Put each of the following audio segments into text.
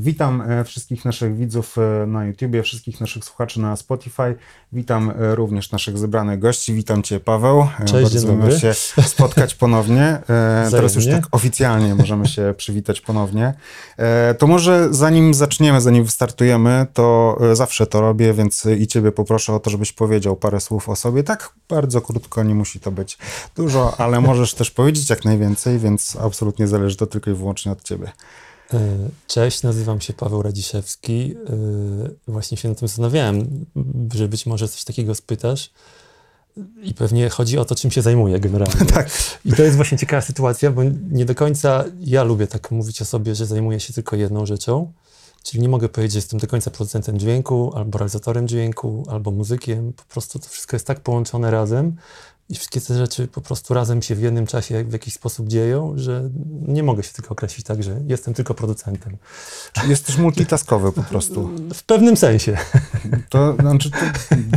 Witam e, wszystkich naszych widzów e, na YouTubie, wszystkich naszych słuchaczy na Spotify. Witam e, również naszych zebranych gości. Witam Cię, Paweł. Cześć, Bardzo miło się spotkać ponownie. Teraz już tak oficjalnie możemy się przywitać ponownie. To może zanim zaczniemy, zanim wystartujemy, to zawsze to robię, więc i Ciebie poproszę o to, żebyś powiedział parę słów o sobie. Tak bardzo krótko, nie musi to być dużo, ale możesz też powiedzieć jak najwięcej, więc absolutnie zależy to tylko i wyłącznie od Ciebie. E, Cześć, nazywam się Paweł Radziszewski. E, Właśnie się nad tym zastanawiałem, że być może coś takiego spytasz. I pewnie chodzi o to, czym się zajmuję generalnie. Tak. I to jest właśnie ciekawa sytuacja, bo nie do końca ja lubię tak mówić o sobie, że zajmuję się tylko jedną rzeczą. Czyli nie mogę powiedzieć, że jestem do końca producentem dźwięku, albo realizatorem dźwięku, albo muzykiem. Po prostu to wszystko jest tak połączone razem i wszystkie te rzeczy po prostu razem się w jednym czasie w jakiś sposób dzieją, że nie mogę się tylko określić tak, że jestem tylko producentem. Jesteś multitaskowy po prostu. W pewnym sensie. To znaczy, to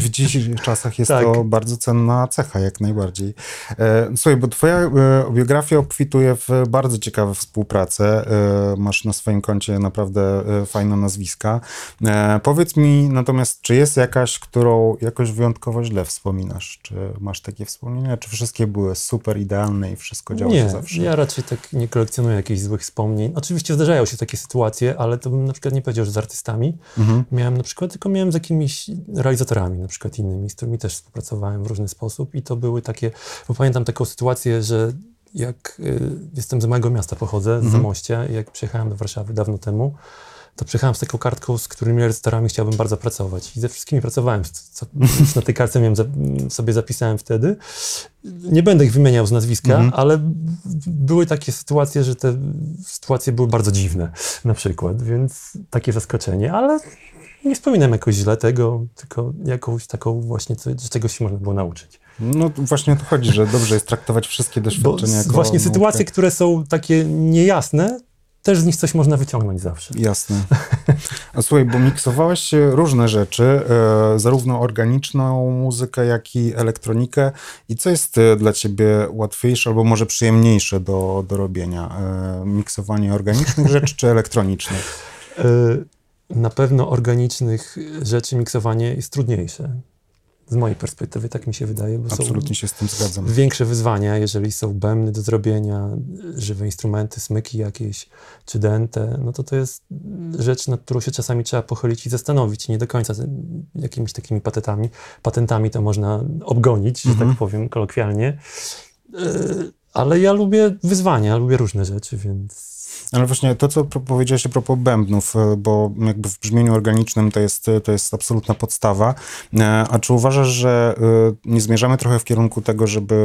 w dzisiejszych czasach jest Tak. to bardzo cenna cecha, jak najbardziej. E, słuchaj, bo twoja e, biografia obfituje w bardzo ciekawe współprace. E, masz na swoim koncie naprawdę fajne nazwiska. Powiedz mi natomiast, czy jest jakaś, którą jakoś wyjątkowo źle wspominasz? Czy masz takie wspomnienia? Czy wszystkie były super idealne i wszystko działo się Nie, zawsze? ja raczej tak nie kolekcjonuję jakichś złych wspomnień. Oczywiście zdarzają się takie sytuacje, ale to bym na przykład nie powiedział, że z artystami. Mhm. Miałem na przykład, tylko miałem z jakimiś realizatorami, na przykład innymi, z którymi też współpracowałem w różny sposób i to były takie, bo pamiętam taką sytuację, że jak y, jestem z małego miasta, pochodzę, z Mhm. Zamościa, i jak przyjechałem do Warszawy dawno temu, to przyjechałem z taką kartką, z którymi realizatorami chciałbym bardzo pracować. I ze wszystkimi pracowałem. Co, na tej kartce miałem, sobie zapisałem wtedy. Nie będę ich wymieniał z nazwiska, Mhm. ale b- były takie sytuacje, że te sytuacje były bardzo dziwne na przykład, więc takie zaskoczenie, ale nie wspominam jakoś źle tego, tylko jakąś taką właśnie, co, że czegoś się można było nauczyć. No właśnie o to chodzi, że dobrze jest traktować wszystkie Bo doświadczenia s- jako właśnie sytuacje, które są takie niejasne, też z nich coś można wyciągnąć zawsze. Jasne. A słuchaj, bo miksowałeś różne rzeczy, e, zarówno organiczną muzykę, jak i elektronikę. I co jest e, dla ciebie łatwiejsze albo może przyjemniejsze do, do robienia? E, miksowanie organicznych rzeczy czy elektronicznych? Na pewno organicznych rzeczy miksowanie jest trudniejsze. Z mojej perspektywy tak mi się wydaje, bo są Absolutnie się z tym zgadzam. większe wyzwania, jeżeli są bębny do zrobienia, żywe instrumenty, smyki jakieś, czy dente, no to to jest rzecz, nad którą się czasami trzeba pochylić i zastanowić. Nie do końca jakimiś takimi patentami, patentami to można obgonić, że Mhm. tak powiem kolokwialnie. Y, Ale ja lubię wyzwania, lubię różne rzeczy, więc Ale właśnie to, co powiedziałeś a propos bębnów, e, bo jakby w brzmieniu organicznym to jest, to jest absolutna podstawa. E, A czy uważasz, że e, nie zmierzamy trochę w kierunku tego, żeby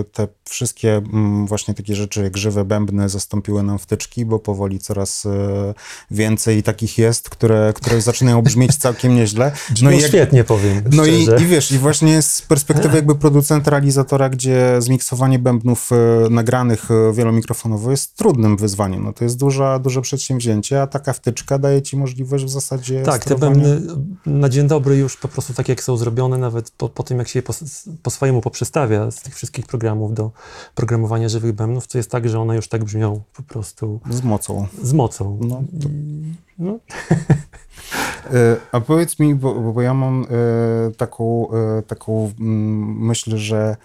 e, te wszystkie mm, właśnie takie rzeczy jak żywe bębny zastąpiły nam wtyczki, bo powoli coraz e, więcej takich jest, które, które zaczynają brzmieć całkiem nieźle. no i jak- świetnie powiem, no i, i wiesz, i właśnie z perspektywy jakby producenta, realizatora, gdzie zmiksowanie bębnów e, nagranych e, wielomikrofonowo jest trudnym wyzwaniem. No to jest duża, duże przedsięwzięcie, a taka wtyczka daje ci możliwość w zasadzie Tak, te sterowania. bębny na dzień dobry już po prostu tak jak są zrobione, nawet po, po tym jak się je po, po swojemu poprzestawia z tych wszystkich programów do programowania żywych bębnów, to jest tak, że one już tak brzmią po prostu Z mocą. z mocą. No, to- no, E, A powiedz mi, bo, bo- ja mam e, taką, e, taką mm, myśl, że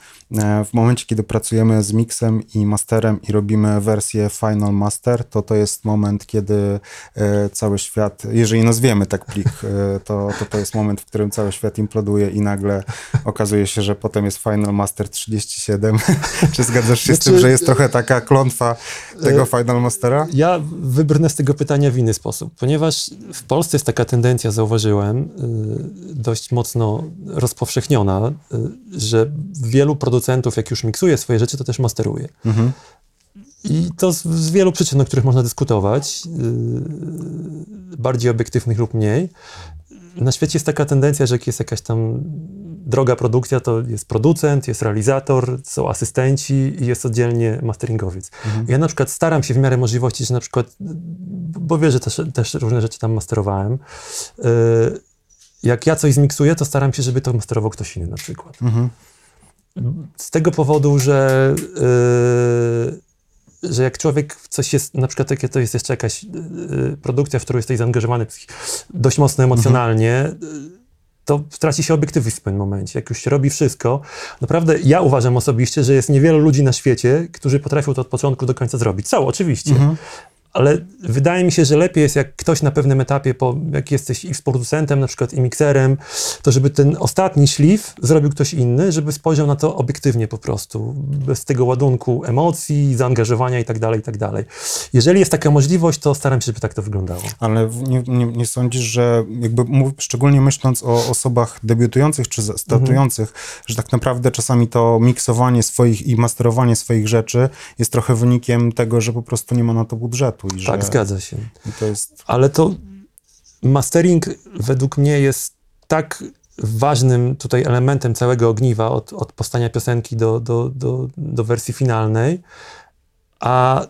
w momencie, kiedy pracujemy z mixem i masterem i robimy wersję Final Master, to to jest moment, kiedy e, cały świat, jeżeli nazwiemy tak plik, e, to, to to jest moment, w którym cały świat imploduje i nagle okazuje się, że potem jest Final Master 37. Czy zgadzasz się z tym, Znaczy, że jest trochę taka klątwa tego e, Final Mastera? Ja wybrnę z tego pytania w inny sposób, ponieważ w Polsce jest taka tendencja, zauważyłem, y, dość mocno rozpowszechniona, y, że wielu producentów, jak już miksuje swoje rzeczy, to też masteruje. Mhm. I to z, z wielu przyczyn, o których można dyskutować, bardziej obiektywnych lub mniej. Na świecie jest taka tendencja, że jak jest jakaś tam droga produkcja, to jest producent, jest realizator, są asystenci i jest oddzielnie masteringowiec. Mhm. Ja na przykład staram się w miarę możliwości, że na przykład, bo wiesz, że też, też różne rzeczy tam masterowałem, yy, jak ja coś zmiksuję, to staram się, żeby to masterował ktoś inny na przykład. Mhm. Z tego powodu, że, yy, że jak człowiek coś jest, na przykład takie to jest jeszcze jakaś y, y, produkcja, w którą jesteś zaangażowany dość mocno emocjonalnie, y, to traci się obiektywizm w pewnym momencie. Jak już się robi wszystko, naprawdę ja uważam osobiście, że jest niewielu ludzi na świecie, którzy potrafią to od początku do końca zrobić. Są, oczywiście. Ale wydaje mi się, że lepiej jest, jak ktoś na pewnym etapie, po, jak jesteś i producentem, na przykład i mikserem, to żeby ten ostatni szlif zrobił ktoś inny, żeby spojrzał na to obiektywnie po prostu, bez tego ładunku emocji, zaangażowania i tak dalej, i tak dalej. Jeżeli jest taka możliwość, to staram się, żeby tak to wyglądało. Ale nie, nie, nie sądzisz, że jakby mów, szczególnie myśląc o osobach debiutujących czy za- startujących, że tak naprawdę czasami to miksowanie swoich i masterowanie swoich rzeczy jest trochę wynikiem tego, że po prostu nie ma na to budżetu. I że, Tak, zgadza się. To jest... Ale to mastering według mnie jest tak ważnym tutaj elementem całego ogniwa od, od powstania piosenki do, do, do, do wersji finalnej, a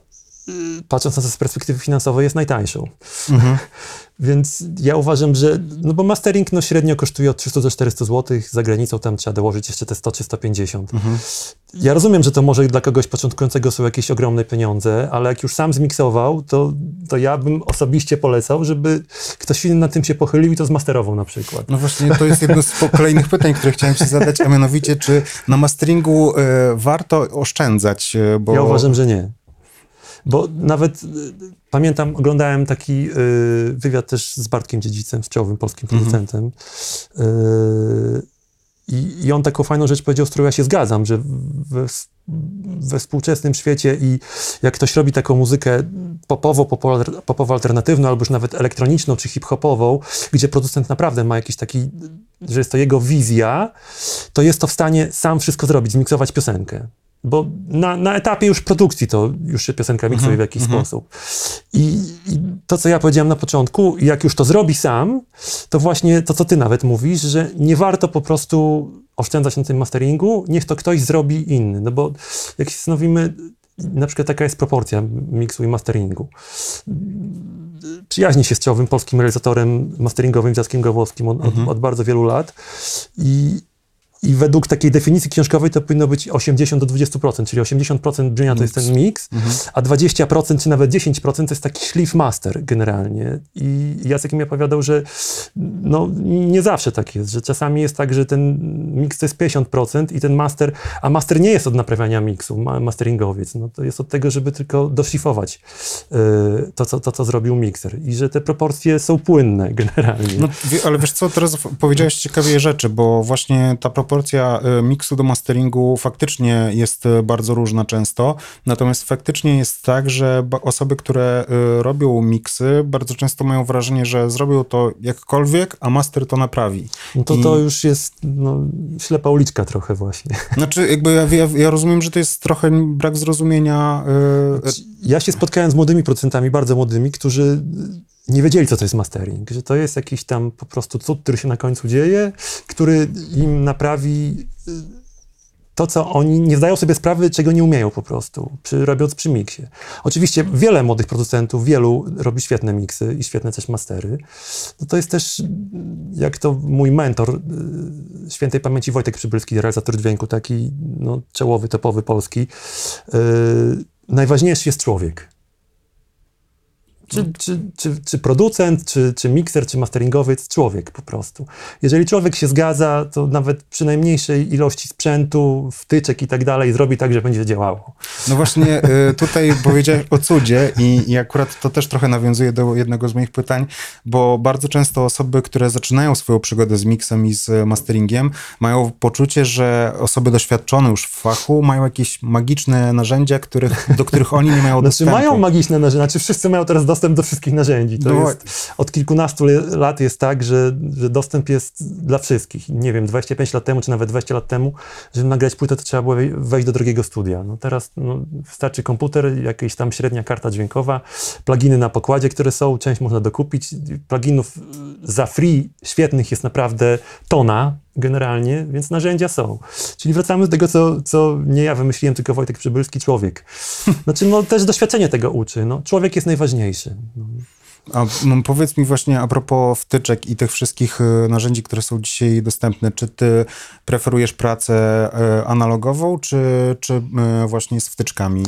patrząc na to z perspektywy finansowej jest najtańszą. Mhm. Więc ja uważam, że, no bo mastering no średnio kosztuje od 300 do 400 zł, za granicą tam trzeba dołożyć jeszcze te 100 czy 150. Mhm. Ja rozumiem, że to może dla kogoś początkującego są jakieś ogromne pieniądze, ale jak już sam zmiksował, to, to ja bym osobiście polecał, żeby ktoś inny nad tym się pochylił i to zmasterował na przykład. No właśnie, to jest jedno z kolejnych pytań, które chciałem ci zadać, a mianowicie, czy na masteringu e, warto oszczędzać? e, Bo... Ja uważam, że nie. Bo nawet y, pamiętam, oglądałem taki y, wywiad też z Bartkiem Dziedzicem, z czołowym polskim producentem. Y, i, I on taką fajną rzecz powiedział, z którą ja się zgadzam, że we, we współczesnym świecie i jak ktoś robi taką muzykę popowo, popolar- popowo-alternatywną, albo już nawet elektroniczną czy hip-hopową, gdzie producent naprawdę ma jakiś taki, że jest to jego wizja, to jest to w stanie sam wszystko zrobić, zmiksować piosenkę. Bo na, na etapie już produkcji to już się piosenka miksuje w jakiś sposób. I, I to, co ja powiedziałem na początku, jak już to zrobi sam, to właśnie to, co ty nawet mówisz, że nie warto po prostu oszczędzać na tym masteringu, niech to ktoś zrobi inny. No bo jak się zastanowimy, na przykład taka jest proporcja miksu i masteringu. Przyjaźnię się z czołowym polskim realizatorem masteringowym Jackiem Gawłowskim od, od, od bardzo wielu lat i i według takiej definicji książkowej to powinno być 80 do 20%, czyli 80% brzmienia to jest ten mix, a 20% czy nawet 10% to jest taki szlif master generalnie. I Jacek mi opowiadał, że no, nie zawsze tak jest, że czasami jest tak, że ten mix to jest 50% i ten master, a master nie jest od naprawiania miksu, ma- masteringowiec, no to jest od tego, żeby tylko doszlifować y, to, co, to, co zrobił mikser i że te proporcje są płynne generalnie. No, ale wiesz co, teraz powiedziałeś ciekawie rzeczy, bo właśnie ta proporcja e, miksu do masteringu faktycznie jest e, bardzo różna często, natomiast faktycznie jest tak, że osoby, które e, robią miksy, bardzo często mają wrażenie, że zrobią to jakkolwiek, a master to naprawi. No to I- to już jest no, ślepa uliczka trochę właśnie. Znaczy, jakby ja, ja, ja rozumiem, że to jest trochę brak zrozumienia. Ja się spotkałem z młodymi producentami, bardzo młodymi, którzy nie wiedzieli, co to jest mastering, że to jest jakiś tam po prostu cud, który się na końcu dzieje, który im naprawi y, to, co oni nie zdają sobie sprawy, czego nie umieją po prostu, przy, robiąc przy miksie. Oczywiście wiele młodych producentów, wielu robi świetne miksy i świetne też mastery. No to jest też, jak to mój mentor, y, świętej pamięci Wojtek Przybylski, realizator dźwięku, taki no, czołowy, topowy polski, y, najważniejszy jest człowiek. Czy, czy, czy, czy producent, czy, czy mikser, czy masteringowiec, człowiek po prostu. Jeżeli człowiek się zgadza, to nawet przy najmniejszej ilości sprzętu, wtyczek i tak dalej, zrobi tak, że będzie działało. No właśnie y, tutaj powiedziałeś o cudzie i, i akurat to też trochę nawiązuje do jednego z moich pytań, bo bardzo często osoby, które zaczynają swoją przygodę z miksem i z masteringiem, mają poczucie, że osoby doświadczone już w fachu mają jakieś magiczne narzędzia, których, do których oni nie mają Znaczy dostępu. mają magiczne narzędzia, znaczy wszyscy mają teraz dostęp do wszystkich narzędzi. To No jest, od kilkunastu lat jest tak, że, że dostęp jest dla wszystkich. Nie wiem, 25 lat temu, czy nawet 20 lat temu, żeby nagrać płytę, to trzeba było wej- wejść do drogiego studia. No teraz no, wystarczy komputer, jakaś tam średnia karta dźwiękowa, pluginy na pokładzie, które są, część można dokupić. Pluginów za free świetnych jest naprawdę tona generalnie, więc narzędzia są. Czyli wracamy do tego, co, co nie ja wymyśliłem, tylko Wojtek Przybylski, człowiek. Znaczy, no też doświadczenie tego uczy. No, człowiek jest najważniejszy. No. A powiedz mi właśnie a propos wtyczek i tych wszystkich e, narzędzi, które są dzisiaj dostępne, czy ty preferujesz pracę e, analogową, czy, czy e, właśnie z wtyczkami?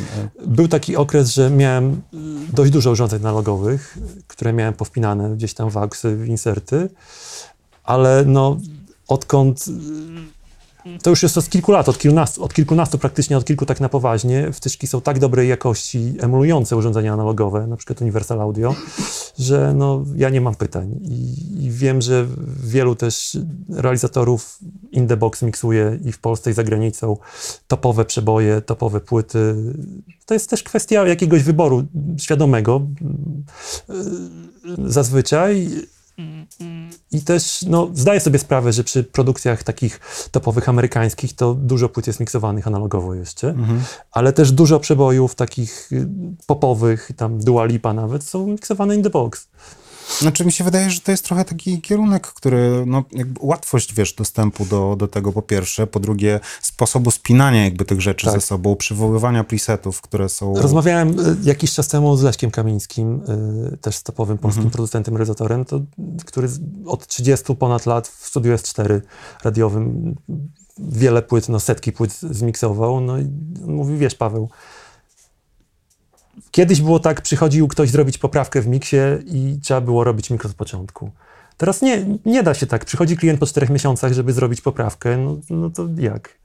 Był taki okres, że miałem y, dość dużo urządzeń analogowych, które miałem powpinane gdzieś tam w auksy, w inserty, ale no odkąd y, to już jest od kilku lat, od kilkunastu, od kilkunastu praktycznie, od kilku tak na poważnie, wtyczki są tak dobrej jakości, emulujące urządzenia analogowe, na przykład Universal Audio, że no, ja nie mam pytań. I, I wiem, że wielu też realizatorów in the box miksuje i w Polsce, i za granicą topowe przeboje, topowe płyty. To jest też kwestia jakiegoś wyboru świadomego yy, zazwyczaj. I też no, zdaję sobie sprawę, że przy produkcjach takich topowych amerykańskich to dużo płyt jest miksowanych analogowo jeszcze, Mhm. ale też dużo przebojów takich popowych, tam Dua Lipa nawet, są miksowane in the box. Znaczy mi się wydaje, że to jest trochę taki kierunek, który, no jakby łatwość, wiesz, dostępu do, do tego po pierwsze, po drugie sposobu spinania jakby tych rzeczy Tak. ze sobą, przywoływania presetów, które są... Rozmawiałem y, jakiś czas temu z Leśkiem Kamińskim, y, też z topowym polskim Mhm. producentem, realizatorem, to, który od 30 ponad lat w studiu S4 radiowym wiele płyt, no setki płyt zmiksował, no i mówi, wiesz Paweł, kiedyś było tak, przychodził ktoś zrobić poprawkę w miksie i trzeba było robić mikro od początku. Teraz nie, nie da się tak. Przychodzi klient po czterech miesiącach, żeby zrobić poprawkę. No, no to jak?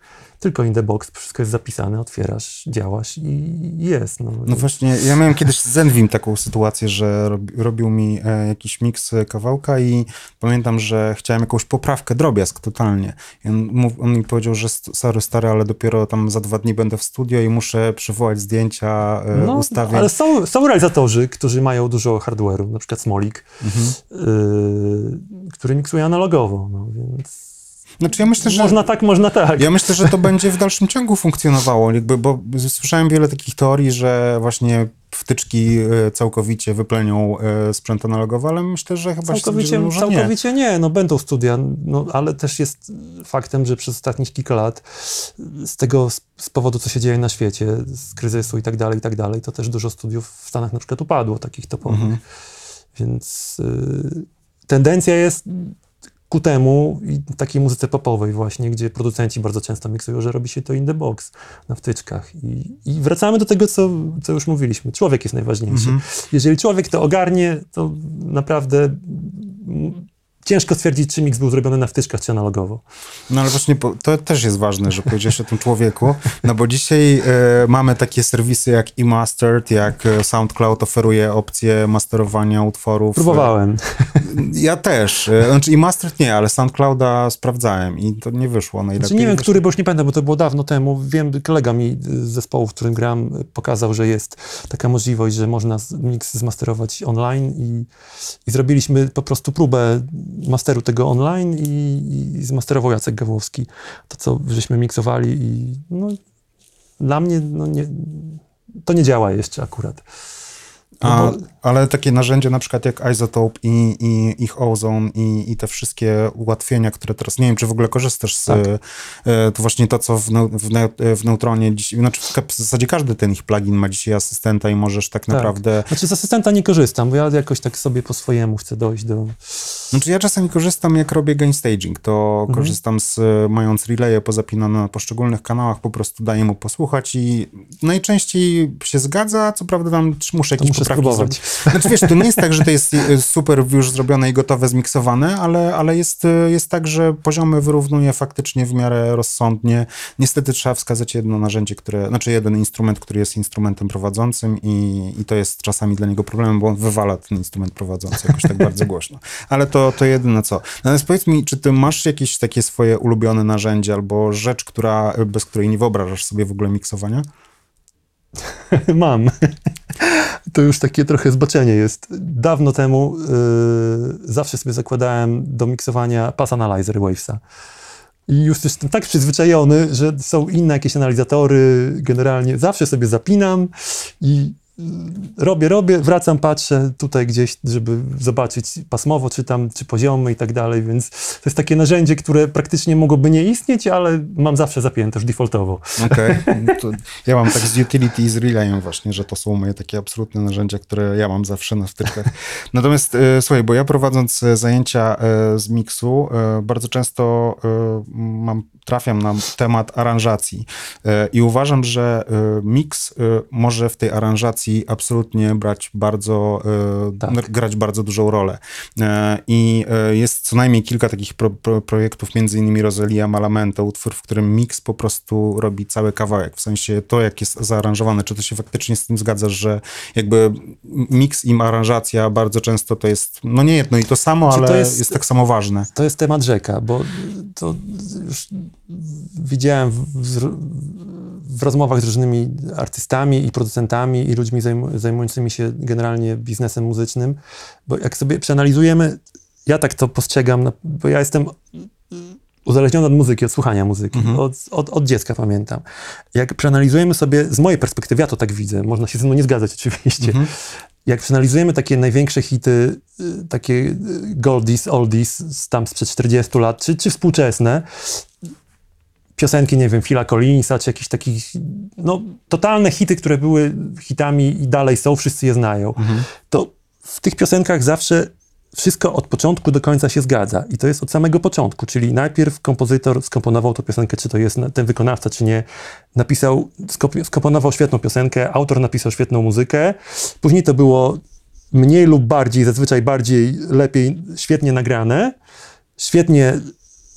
Tylko in the box, wszystko jest zapisane, otwierasz, działasz i jest. No, No właśnie, ja miałem kiedyś z Zenwim taką sytuację, że robi, robił mi e, jakiś miks e, kawałka i pamiętam, że chciałem jakąś poprawkę, drobiazg totalnie. I on, on mi powiedział, że sorry stary, ale dopiero tam za dwa dni będę w studio i muszę przywołać zdjęcia, e, no, ustawień. ale są, są realizatorzy, którzy mają dużo hardware'u, na przykład Smolik, Mhm. yy, który miksuje analogowo, no więc Znaczy ja myślę, że... można tak, można tak. Ja myślę, że to będzie w dalszym ciągu funkcjonowało, jakby, bo słyszałem wiele takich teorii, że właśnie wtyczki e, całkowicie wyplenią e, sprzęt analogowy, ale myślę, że chyba się Całkowicie, że nie. całkowicie nie. no będą studia, no, ale też jest faktem, że przez ostatnich kilka lat z tego, z powodu, co się dzieje na świecie, z kryzysu i tak dalej, i tak dalej, to też dużo studiów w Stanach na przykład upadło, takich topowych. Mhm. Więc y, tendencja jest ku temu i takiej muzyce popowej właśnie, gdzie producenci bardzo często miksują, że robi się to in the box na wtyczkach. I, i wracamy do tego, co, co już mówiliśmy. Człowiek jest najważniejszy. Mhm. Jeżeli człowiek to ogarnie, to naprawdę mm, ciężko stwierdzić, czy miks był zrobiony na wtyczkach, czy analogowo. No ale właśnie to też jest ważne, że powiedziałeś o tym człowieku, no bo dzisiaj e, mamy takie serwisy jak eMastered, jak e, SoundCloud oferuje opcję masterowania utworów. Próbowałem. Ja też. E, Znaczy eMastered nie, ale SoundClouda sprawdzałem i to nie wyszło najlepiej. Znaczy nie wiem, który, bo już nie pamiętam, bo to było dawno temu. Wiem, kolega mi z zespołu, w którym gram, pokazał, że jest taka możliwość, że można miks zmasterować online i, i zrobiliśmy po prostu próbę masteru tego online i, i zmasterował Jacek Gawłowski to, co żeśmy miksowali i no, dla mnie no, nie, to nie działa jeszcze akurat. No A, bo- ale takie narzędzia na przykład jak Isotope i, i ich Ozone i, i te wszystkie ułatwienia, które teraz, nie wiem, czy w ogóle korzystasz z, Tak. e, to właśnie to, co w, w, w Neutronie, dziś, znaczy w zasadzie każdy ten ich plugin ma dzisiaj asystenta i możesz tak, naprawdę, Znaczy z asystenta nie korzystam, bo ja jakoś tak sobie po swojemu chcę dojść do... znaczy ja czasami korzystam jak robię gain staging, to Mhm. korzystam z, mając relaye pozapinane na poszczególnych kanałach, po prostu daję mu posłuchać i najczęściej się zgadza, co prawda tam muszę To jakieś muszę spróbować. Znaczy wiesz, to nie jest tak, że to jest e, super już zrobione i gotowe, zmiksowane, ale, ale jest, e, jest tak, że poziomy wyrównuje faktycznie w miarę rozsądnie. Niestety trzeba wskazać jedno narzędzie, które, znaczy jeden instrument, który jest instrumentem prowadzącym i, i to jest czasami dla niego problemem, bo on wywala ten instrument prowadzący jakoś tak bardzo głośno. Ale to, to jedyne co. Natomiast powiedz mi, czy ty masz jakieś takie swoje ulubione narzędzie albo rzecz, która, bez której nie wyobrażasz sobie w ogóle miksowania? Mam. To już takie trochę zboczenie jest. Dawno temu yy, zawsze sobie zakładałem do miksowania Pass Analyzer Wavesa. I już jestem tak przyzwyczajony, że są inne jakieś analizatory. Generalnie zawsze sobie zapinam i robię, robię, wracam, patrzę tutaj gdzieś, żeby zobaczyć pasmowo, czy tam, czy poziomy i tak dalej, więc to jest takie narzędzie, które praktycznie mogłoby nie istnieć, ale mam zawsze zapięte już defaultowo. Okej. No Ja mam tak z utility i z relayem właśnie, że to są moje takie absolutne narzędzia, które ja mam zawsze na wtyczkach. Natomiast e, słuchaj, bo ja prowadząc e, zajęcia e, z miksu, e, bardzo często mam, trafiam na temat aranżacji i uważam, że miks może w tej aranżacji absolutnie brać bardzo, e, Tak. grać bardzo dużą rolę. E, I e, jest co najmniej kilka takich pro, pro, projektów, między innymi Rosalia Malamento, utwór, w którym mix po prostu robi cały kawałek, w sensie to, jak jest zaaranżowane, czy to się faktycznie z tym zgadzasz, że jakby mix i aranżacja bardzo często to jest, no nie jedno i to samo, Czy to ale jest- jest... tak samo ważne. To jest temat rzeka, bo to już widziałem w, w, w rozmowach z różnymi artystami i producentami i ludźmi zajmu, zajmującymi się generalnie biznesem muzycznym, bo jak sobie przeanalizujemy, ja tak to postrzegam, no, bo ja jestem uzależniony od muzyki, od słuchania muzyki, od, od, od dziecka pamiętam. Jak przeanalizujemy sobie, z mojej perspektywy, ja to tak widzę, można się ze mną nie zgadzać oczywiście, jak przeanalizujemy takie największe hity, y, takie y, goldies, oldies tam sprzed 40 lat, czy, czy współczesne, piosenki, nie wiem, Phila Collinsa, czy jakieś takich, no, totalne hity, które były hitami i dalej są, wszyscy je znają, to w tych piosenkach zawsze wszystko od początku do końca się zgadza. I to jest od samego początku, czyli najpierw kompozytor skomponował tą piosenkę, czy to jest ten wykonawca, czy nie. Napisał, skomponował świetną piosenkę, autor napisał świetną muzykę. Później to było mniej lub bardziej, zazwyczaj bardziej, lepiej, świetnie nagrane, świetnie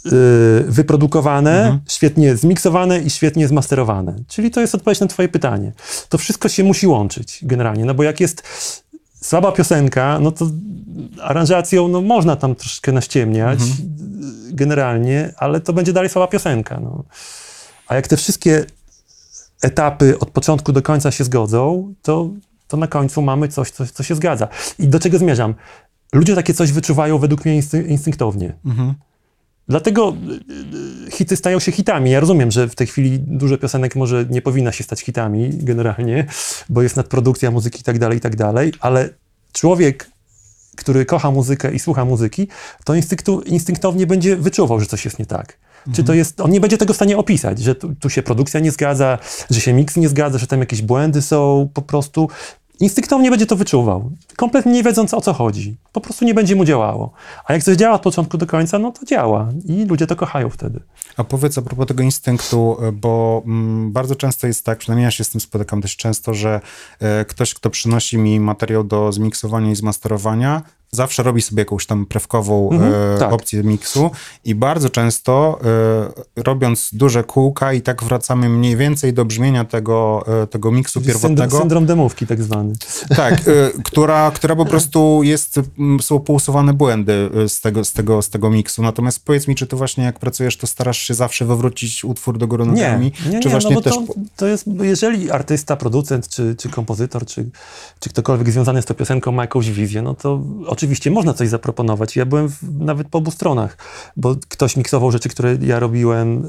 y, wyprodukowane, świetnie zmiksowane i świetnie zmasterowane. Czyli to jest odpowiedź na twoje pytanie. To wszystko się musi łączyć generalnie, no bo jak jest słaba piosenka, no to aranżacją no, można tam troszkę naściemniać y, generalnie, ale to będzie dalej słaba piosenka. No. A jak te wszystkie etapy od początku do końca się zgodzą, to, to na końcu mamy coś, coś, co się zgadza. I do czego zmierzam? Ludzie takie coś wyczuwają według mnie instyn- instynktownie. Dlatego y, y, hity stają się hitami. Ja rozumiem, że w tej chwili dużo piosenek może nie powinna się stać hitami generalnie, bo jest nadprodukcja muzyki i tak dalej, i tak dalej, ale człowiek, który kocha muzykę i słucha muzyki, to instynktu, instynktownie będzie wyczuwał, że coś jest nie tak. Czy to jest, on nie będzie tego w stanie opisać, że tu, tu się produkcja nie zgadza, że się miks nie zgadza, że tam jakieś błędy są, po prostu instynktownie będzie to wyczuwał, kompletnie nie wiedząc o co chodzi. Po prostu nie będzie mu działało. A jak coś działa od początku do końca, no to działa i ludzie to kochają wtedy. A powiedz a propos tego instynktu, bo mm, bardzo często jest tak, przynajmniej ja się z tym spotykam dość często, że e, ktoś, kto przynosi mi materiał do zmiksowania i zmasterowania, zawsze robi sobie jakąś tam prewkową e, tak. opcję miksu i bardzo często e, robiąc duże kółka i tak wracamy mniej więcej do brzmienia tego, e, tego miksu Syndrom, pierwotnego. syndrom demówki tak zwany. Tak, która, która po prostu jest, są pousuwane błędy z tego, z, tego, z tego miksu. Natomiast powiedz mi, czy ty właśnie jak pracujesz, to starasz się zawsze wywrócić utwór do góry Nie, nogami? nie, czy nie, właśnie no też... to, to jest, jeżeli artysta, producent, czy, czy kompozytor, czy, czy ktokolwiek związany z tą piosenką ma jakąś wizję, no to oczywiście można coś zaproponować. Ja byłem w, nawet po obu stronach, bo ktoś miksował rzeczy, które ja robiłem,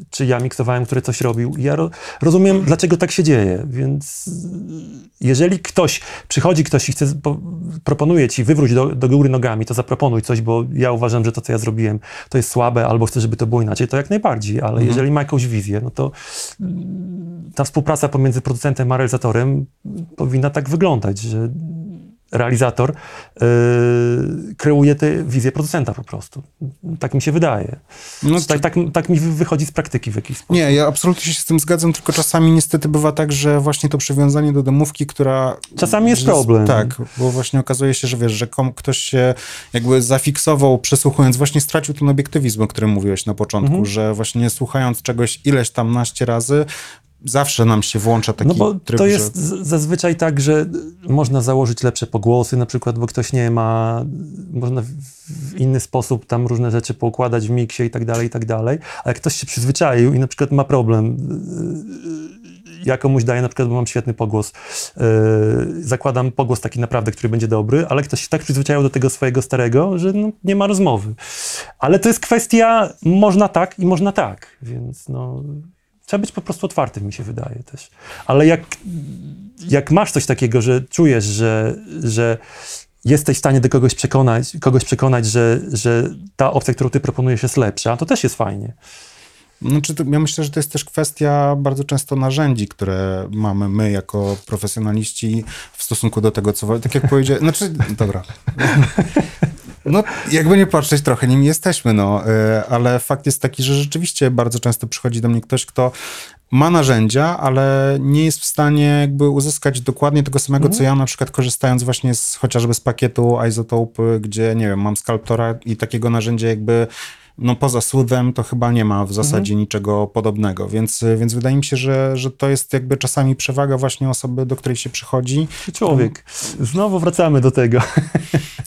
y, czy ja miksowałem, które coś robił. I Ja ro, rozumiem, dlaczego tak się dzieje, więc y, jeżeli ktoś, przychodzi ktoś i chce, po, proponuje ci wywróć do, do góry nogami, to zaproponuj coś, bo ja uważam, że to, co ja zrobiłem, to jest słabe, albo chcę, żeby to było inaczej, to jak najbardziej, ale jeżeli ma jakąś wizję, no to mm, ta współpraca pomiędzy producentem a realizatorem powinna tak wyglądać, że realizator yy, kreuje tę wizję producenta po prostu. Tak mi się wydaje. No, tak, tak, tak mi wy- wychodzi z praktyki w jakiś sposób. Nie, ja absolutnie się z tym zgadzam, tylko czasami niestety bywa tak, że właśnie to przywiązanie do demówki, która... Czasami jest że- problem. Tak, bo właśnie okazuje się, że wiesz, że kom, ktoś się jakby zafiksował, przesłuchując, właśnie stracił ten obiektywizm, o którym mówiłeś na początku, Mhm. że właśnie słuchając czegoś ileś tam naście razy, zawsze nam się włącza taki No bo tryb, to że... jest z- zazwyczaj tak, że można założyć lepsze pogłosy, na przykład, bo ktoś nie ma, można w- inny sposób tam różne rzeczy poukładać w miksie i tak dalej, i tak dalej. A jak ktoś się przyzwyczaił i na przykład ma problem, yy, ja komuś daję na przykład, bo mam świetny pogłos, yy, zakładam pogłos taki naprawdę, który będzie dobry, ale ktoś się tak przyzwyczaił do tego swojego starego, że no, nie ma rozmowy. Ale to jest kwestia, można tak i można tak, więc no... Trzeba być po prostu otwartym, mi się wydaje też. Ale jak jak masz coś takiego, że czujesz, że, że jesteś w stanie do kogoś przekonać, kogoś przekonać że, że ta opcja, którą ty proponujesz jest lepsza, to też jest fajnie. Znaczy, ja myślę, że to jest też kwestia bardzo często narzędzi, które mamy my jako profesjonaliści w stosunku do tego, co... Tak jak powiedziałem, znaczy, dobra. No, jakby nie patrzeć, trochę nimi jesteśmy, no, y, ale fakt jest taki, że rzeczywiście bardzo często przychodzi do mnie ktoś, kto ma narzędzia, ale nie jest w stanie jakby uzyskać dokładnie tego samego, co ja na przykład korzystając właśnie z, chociażby z pakietu Isotope, gdzie, nie wiem, mam skalptora i takiego narzędzia jakby no poza słowem to chyba nie ma w zasadzie niczego podobnego, więc, więc wydaje mi się, że, że to jest jakby czasami przewaga właśnie osoby, do której się przychodzi. Człowiek. Znowu wracamy do tego.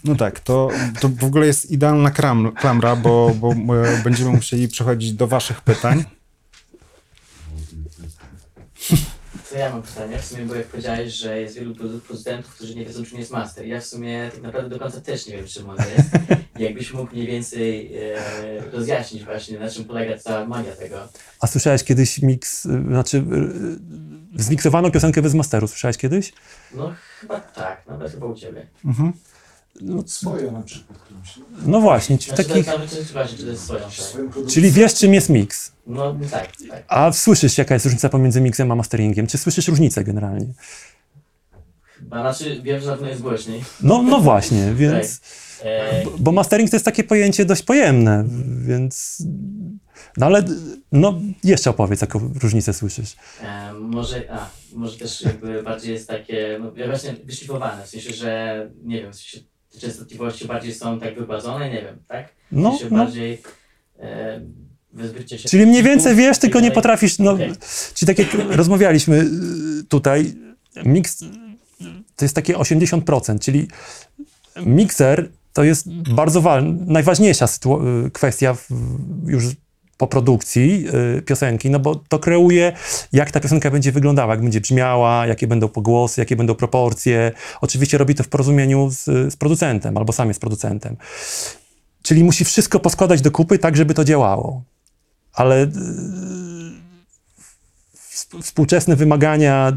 No tak, to, to w ogóle jest idealna kram, klamra, bo, bo e, będziemy musieli przechodzić do waszych pytań. To ja mam pytanie, w sumie, bo jak powiedziałeś, że jest wielu produ- producentów, którzy nie wiedzą, czym jest master. Ja w sumie tak naprawdę do końca też nie wiem, czym on jest. Jakbyś mógł mniej więcej e, rozjaśnić właśnie, na czym polega cała magia tego. A słyszałeś kiedyś mix, y, znaczy y, zmiksowaną piosenkę bez masteru, słyszałeś kiedyś? No chyba tak, nawet chyba u Ciebie. Mhm. No, Swoją na przykład którąś. no właśnie, Znaczy, takich, to nawet czy, właśnie, czy to jest swoją, tak? Swoją produkcję. czyli wiesz czym jest mix. No tak, tak. A słyszysz jaka jest różnica pomiędzy mixem a masteringiem? Czy słyszysz różnicę generalnie? Chyba, znaczy wiem, że na pewno jest głośniej. No, no właśnie, więc... E, Bo mastering to jest takie pojęcie dość pojemne, więc... No ale, no jeszcze opowiedz, jaką różnicę słyszysz. e, może, a, może też jakby bardziej jest takie, no ja właśnie wyszlifowane, w sensie, że nie wiem, w sensie częstotliwości bardziej są tak wygładzone, nie wiem, tak? No, sensie no. bardziej e, wyzbycie się... Czyli mniej więcej wiesz, tylko nie potrafisz, no, Okej. czyli tak jak rozmawialiśmy y, tutaj, mix y, to jest takie 80%, czyli mikser to jest bardzo ważna, najważniejsza y, kwestia w, już po produkcji y, piosenki, no bo to kreuje, jak ta piosenka będzie wyglądała, jak będzie brzmiała, jakie będą pogłosy, jakie będą proporcje. Oczywiście robi to w porozumieniu z, z producentem, albo sam jest producentem. Czyli musi wszystko poskładać do kupy tak, żeby to działało. Ale y, współczesne wymagania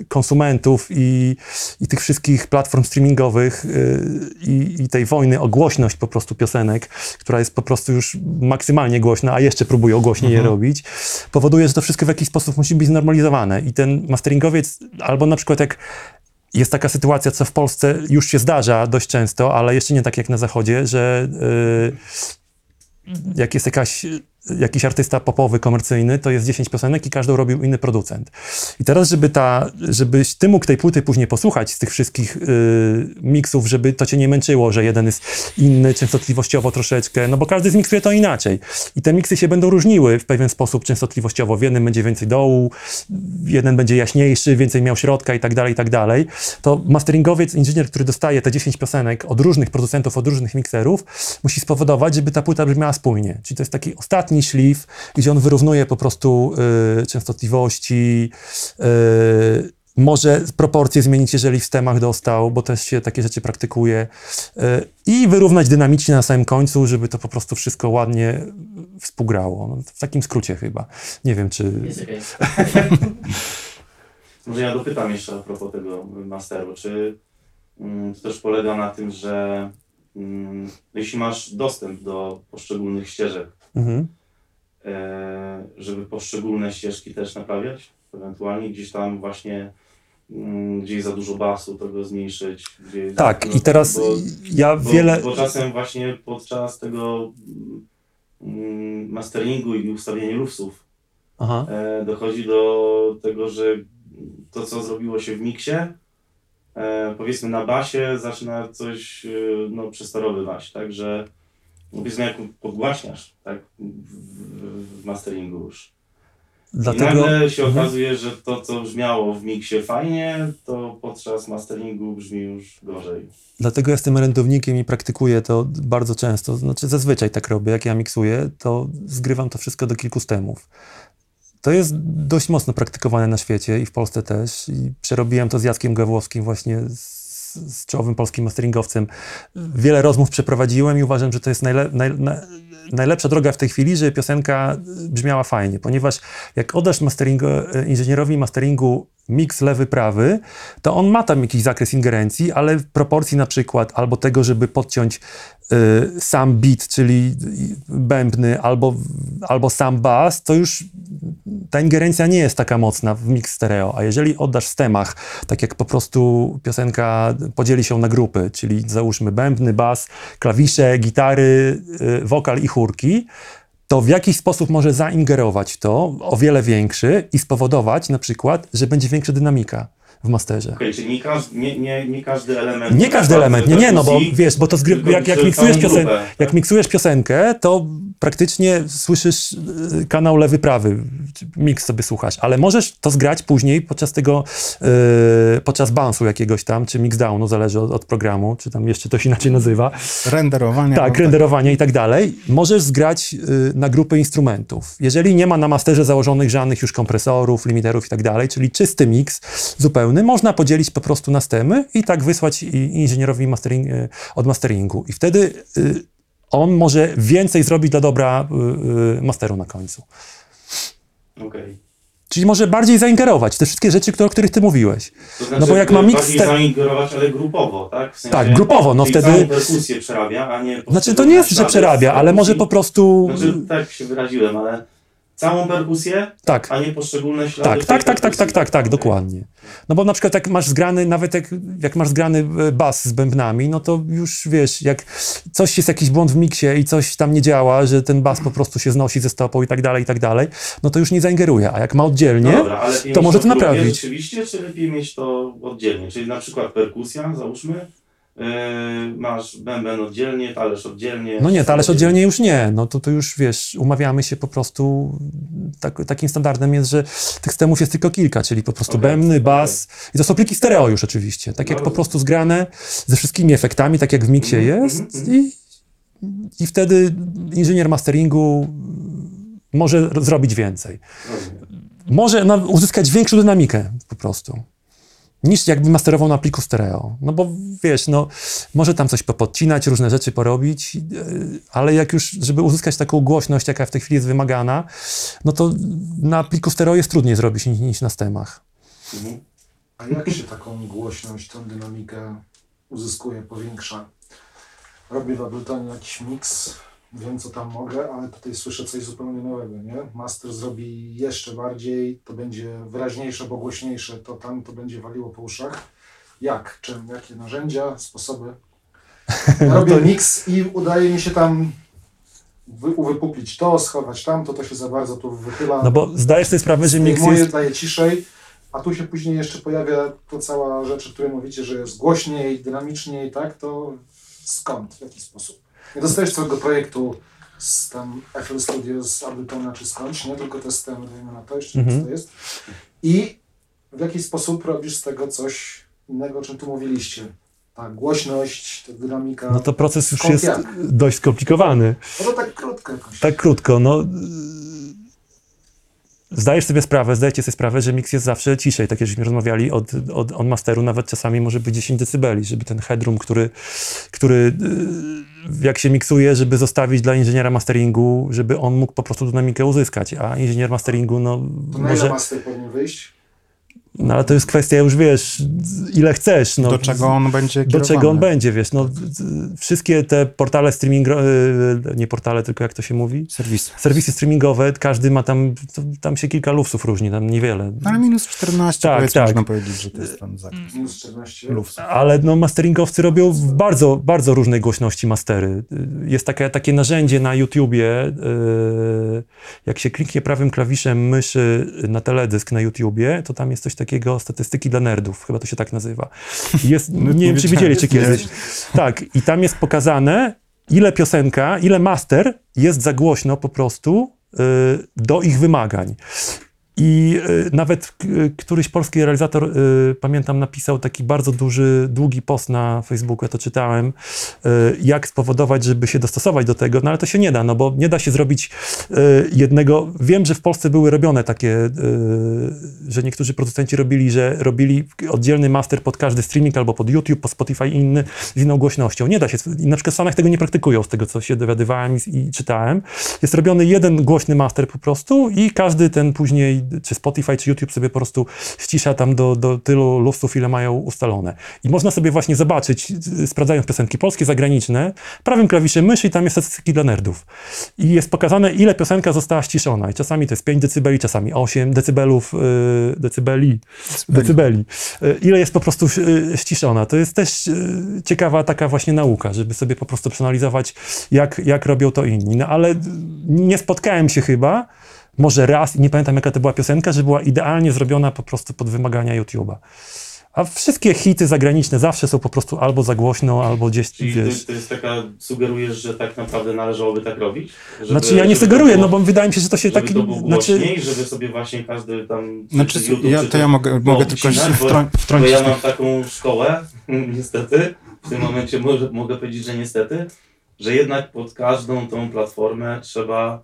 y, konsumentów i, i tych wszystkich platform streamingowych y, i, tej wojny o głośność po prostu piosenek, która jest po prostu już maksymalnie głośna, a jeszcze próbuje głośniej je robić, powoduje, że to wszystko w jakiś sposób musi być znormalizowane. I ten masteringowiec, albo na przykład jak jest taka sytuacja, co w Polsce już się zdarza dość często, ale jeszcze nie tak jak na Zachodzie, że y, jak jest jakaś, jakiś artysta popowy, komercyjny, to jest 10 piosenek i każdą robił inny producent. I teraz, żeby ta, żebyś ty mógł tej płyty później posłuchać z tych wszystkich y, miksów, żeby to cię nie męczyło, że jeden jest inny częstotliwościowo troszeczkę, no bo każdy zmiksuje to inaczej. I te miksy się będą różniły w pewien sposób częstotliwościowo. W jednym będzie więcej dołu, jeden będzie jaśniejszy, więcej miał środka i tak dalej, i tak dalej. To masteringowiec, inżynier, który dostaje te 10 piosenek od różnych producentów, od różnych mikserów, musi spowodować, żeby ta płyta brzmiała spójnie. Czyli to jest taki ostatni szlif, gdzie on wyrównuje po prostu y, częstotliwości, y, może proporcje zmienić, jeżeli w stemach dostał, bo też się takie rzeczy praktykuje. Y, I wyrównać dynamicznie na samym końcu, żeby to po prostu wszystko ładnie współgrało. No, w takim skrócie chyba. Nie wiem, czy... Jest okej. Może ja dopytam jeszcze a propos tego masteru. Czy mm, to też polega na tym, że mm, jeśli masz dostęp do poszczególnych ścieżek, Mhm. E, żeby poszczególne ścieżki też naprawiać, ewentualnie gdzieś tam właśnie mm, gdzieś za dużo basu, to go zmniejszyć. Tak, i teraz bo, ja bo, wiele... bo czasem właśnie podczas tego mm, masteringu i ustawienia lufsów Aha. e, dochodzi do tego, że to, co zrobiło się w miksie, e, powiedzmy na basie, zaczyna coś no, przestarowywać, tak, że powiedzmy jak podgłaśniasz, tak, w, w masteringu już. I Dlatego... nagle się Mhm. okazuje, że to, co brzmiało w miksie fajnie, to podczas masteringu brzmi już gorzej. Dlatego ja jestem rentownikiem i praktykuję to bardzo często. Znaczy zazwyczaj tak robię, jak ja miksuję, to zgrywam to wszystko do kilku stemów. To jest dość mocno praktykowane na świecie i w Polsce też. I przerobiłem to z Jackiem Gawłowskim właśnie z, z czołowym polskim masteringowcem. Wiele rozmów przeprowadziłem i uważam, że to jest najle, naj, na, najlepsza droga w tej chwili, żeby piosenka brzmiała fajnie, ponieważ jak oddasz masteringo, inżynierowi masteringu miks lewy, prawy, to on ma tam jakiś zakres ingerencji, ale w proporcji na przykład albo tego, żeby podciąć y, sam beat, czyli bębny, albo, albo sam bass, to już ta ingerencja nie jest taka mocna w mix stereo. A jeżeli oddasz w temach, tak jak po prostu piosenka podzieli się na grupy, czyli załóżmy bębny, bas, klawisze, gitary, y, wokal i chórki, to w jakiś sposób może zaingerować w to o wiele większy i spowodować na przykład, że będzie większa dynamika w masterze. Okej, czyli nie, każ, nie, nie, nie każdy element... Nie każdy element, nie, nie, no bo wiesz, bo to zgry, jak, jak, miksujesz piosen, grupę, jak tak? miksujesz piosenkę, to praktycznie słyszysz y, kanał lewy, prawy, miks sobie słuchasz, ale możesz to zgrać później podczas tego, y, podczas bounce'u jakiegoś tam, czy mixdownu, zależy od, od programu, czy tam jeszcze to się inaczej nazywa, Renderowanie. tak, no, renderowanie i tak dalej, możesz zgrać y, na grupy instrumentów. Jeżeli nie ma na masterze założonych żadnych już kompresorów, limiterów i tak dalej, czyli czysty mix zupełny, można podzielić po prostu na stemy i tak wysłać inżynierowi mastering, y, od masteringu. I wtedy y, on może więcej zrobić dla dobra y, masteru na końcu. Okej. Czyli może bardziej zaingerować te wszystkie rzeczy, o których ty mówiłeś. To znaczy, No bo jak ma mix bardziej te- zaingerować, ale grupowo, tak? W sensie, Tak, grupowo, no wtedy- perkusję przerabia, a nie... Znaczy to nie jest, że przerabia, ale może po prostu... Znaczy, tak się wyraziłem, ale całą perkusję, Tak. a nie poszczególne ślady Tak, tak, tak, tak, tak, tak, tak, dokładnie. No bo na przykład jak masz zgrany, nawet jak, jak masz zgrany e, bas z bębnami, no to już wiesz, jak coś jest jakiś błąd w miksie i coś tam nie działa, że ten bas po prostu się znosi ze stopą i tak dalej, i tak dalej, no to już nie zaingeruje. A jak ma oddzielnie, No dobra, to może to grupie naprawić. rzeczywiście, czy lepiej mieć to oddzielnie? Czyli na przykład perkusja, załóżmy, masz bęben oddzielnie, talerz oddzielnie. no nie, talerz oddzielnie już nie, no to, to już wiesz, umawiamy się po prostu, tak, takim standardem jest, że tych stemów jest tylko kilka, czyli po prostu Okej, bębny, bas i to są pliki stereo już oczywiście, tak jak No po rozumiem. prostu zgrane ze wszystkimi efektami, tak jak w miksie Mhm, jest mhm, i, i wtedy inżynier masteringu może zrobić więcej. Może uzyskać większą dynamikę po prostu. Niż jakby masterował na pliku stereo. No bo wiesz, no, może tam coś popodcinać, różne rzeczy porobić, yy, ale jak już, żeby uzyskać taką głośność, jaka w tej chwili jest wymagana, no to na pliku stereo jest trudniej zrobić niż, niż na stemach. Mhm. A jak się taką głośność, tą dynamikę uzyskuje, powiększa? Robię w jakiś miks, wiem co tam mogę, ale tutaj słyszę coś zupełnie nowego, nie? Master zrobi jeszcze bardziej, to będzie wyraźniejsze, bo głośniejsze, to tam to będzie waliło po uszach. Jak? Czym? Jakie narzędzia, sposoby? Ja robię miks i udaje mi się tam wy, uwypuplić to, schować tamto, to się za bardzo tu wychyla. No bo zdajesz sobie sprawę, że mix Zdejmuję, jest... daje ciszej, a tu się później jeszcze pojawia to cała rzecz, o której mówicie, że jest głośniej, dynamiczniej, tak? To skąd, w jaki sposób? Nie dostajesz całego projektu z tam FL Studio, z Abletona czy skądś, nie? Tylko te systemy, dajmy na to, jeszcze Mhm. co to jest. I w jaki sposób robisz z tego coś innego, o czym tu mówiliście? Ta głośność, ta dynamika. No to proces już jest jak? dość skomplikowany. No to tak krótko jakoś. Tak krótko, no. Zdajesz sobie sprawę, zdajecie sobie sprawę, że mix jest zawsze ciszej, tak jak żeśmy rozmawiali, od, od, od masteru nawet czasami może być 10 decybeli, żeby ten headroom, który, który yy, jak się miksuje, żeby zostawić dla inżyniera masteringu, żeby on mógł po prostu dynamikę uzyskać, a inżynier masteringu, no To na ile może, master powinien wyjść? No ale to jest kwestia już, wiesz, ile chcesz. No, Do czego on będzie do kierowany. czego on będzie, wiesz, no, wszystkie te portale streamingowe, nie portale, tylko jak to się mówi? Serwis. serwisy streamingowe, każdy ma tam, tam się kilka lufsów różni, tam niewiele. No ale minus 14 Tak, powiedzmy, tak. można powiedzieć, że to jest ten zakres. Minus 14. Lufs. Ale no, masteringowcy robią w bardzo, bardzo różnej głośności mastery. Jest takie, takie narzędzie na YouTubie, yy, jak się kliknie prawym klawiszem myszy na teledysk na YouTubie, to tam jest coś takiego, statystyki dla nerdów, chyba to się tak nazywa. Jest, No, nie wiem, czy wiedziałem. widzieli, czy kiedyś. Tak, i tam jest pokazane, ile piosenka, ile master jest za głośno po prostu y, do ich wymagań. I y, nawet któryś polski realizator, y, pamiętam, napisał taki bardzo duży, długi post na Facebooku, ja to czytałem, y, jak spowodować, żeby się dostosować do tego, no ale to się nie da, no bo nie da się zrobić jednego. Wiem, że w Polsce były robione takie, że niektórzy producenci robili, że robili oddzielny master pod każdy streaming albo pod YouTube, pod Spotify i inny z inną głośnością. Nie da się, na przykład w Stanach tego nie praktykują, z tego co się dowiadywałem i czytałem. Jest robiony jeden głośny master po prostu i każdy ten później czy Spotify, czy YouTube sobie po prostu ścisza tam do, do tylu lustów, ile mają ustalone. I można sobie właśnie zobaczyć, sprawdzając piosenki polskie, zagraniczne, prawym klawiszem myszy i tam jest statystyki dla nerdów. I jest pokazane, ile piosenka została ściszona. I czasami to jest 5 decybeli, czasami 8 decybelów, y, decybeli, decybeli. Y, Ile jest po prostu y, ściszona. To jest też y, ciekawa taka właśnie nauka, żeby sobie po prostu przeanalizować, jak, jak robią to inni. No ale nie spotkałem się chyba, może raz, i nie pamiętam jaka to była piosenka, że była idealnie zrobiona po prostu pod wymagania YouTube'a. A wszystkie hity zagraniczne zawsze są po prostu albo za głośno, albo gdzieś, Czyli wiesz... to, to jest taka, sugerujesz, że tak naprawdę należałoby tak robić? Żeby, Znaczy ja nie sugeruję, było- no bo wydaje mi się, że to się żeby tak... to było Znaczy, głośniej, żeby sobie właśnie każdy tam... czy- Znaczy, czy YouTube, ja, to ja mogę, mogę tylko obcinać, bo- wtrą- Bo wtrącić. ja mam taką szkołę, niestety, w tym momencie może, mogę powiedzieć, że niestety, że jednak pod każdą tą platformę trzeba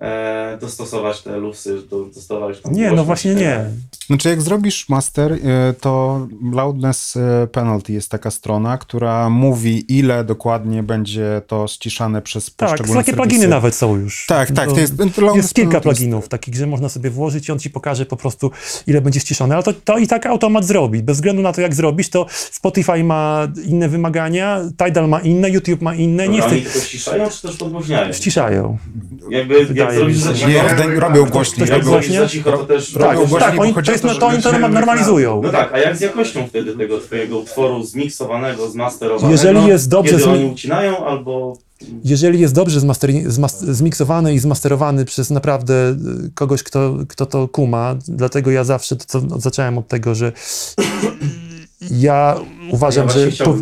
e, dostosować te lusy, do- dostosować tą nie, no właśnie nie. Znaczy, jak zrobisz master, y, to Loudness y, Penalty jest taka strona, która mówi, ile dokładnie będzie to ściszane przez Tak, poszczególne takie serwisy. pluginy nawet są już. Tak, tak, To to jest, to Jest kilka pluginów takich, że można sobie włożyć i on ci pokaże po prostu, ile będzie ściszone. Ale to, to i tak automat zrobi. Bez względu na to, jak zrobisz, to Spotify ma inne wymagania, Tidal ma inne, YouTube ma inne. Nie chcę. Oni tylko ciszają, czy też podgłośniają? Ściszają. Jakby, jak Wydaje mi się, Nie, robią głośniej. Ktoś tak robią, zrobisz głośnie? za cicho, to też... robią Tak, głośniej, tak, bo oni, chodzi to o jest, to, no, to oni to normalizują. No tak, a jak z jakością wtedy tego twojego utworu zmiksowanego, zmasterowanego? Jeżeli jest dobrze Kiedy zmi- oni ucinają, albo... Jeżeli jest dobrze zmasteri- zmas- zmiksowany i zmasterowany przez naprawdę y, kogoś, kto, kto to kuma, dlatego ja zawsze to, to zacząłem od tego, że ja uważam, ja że, po,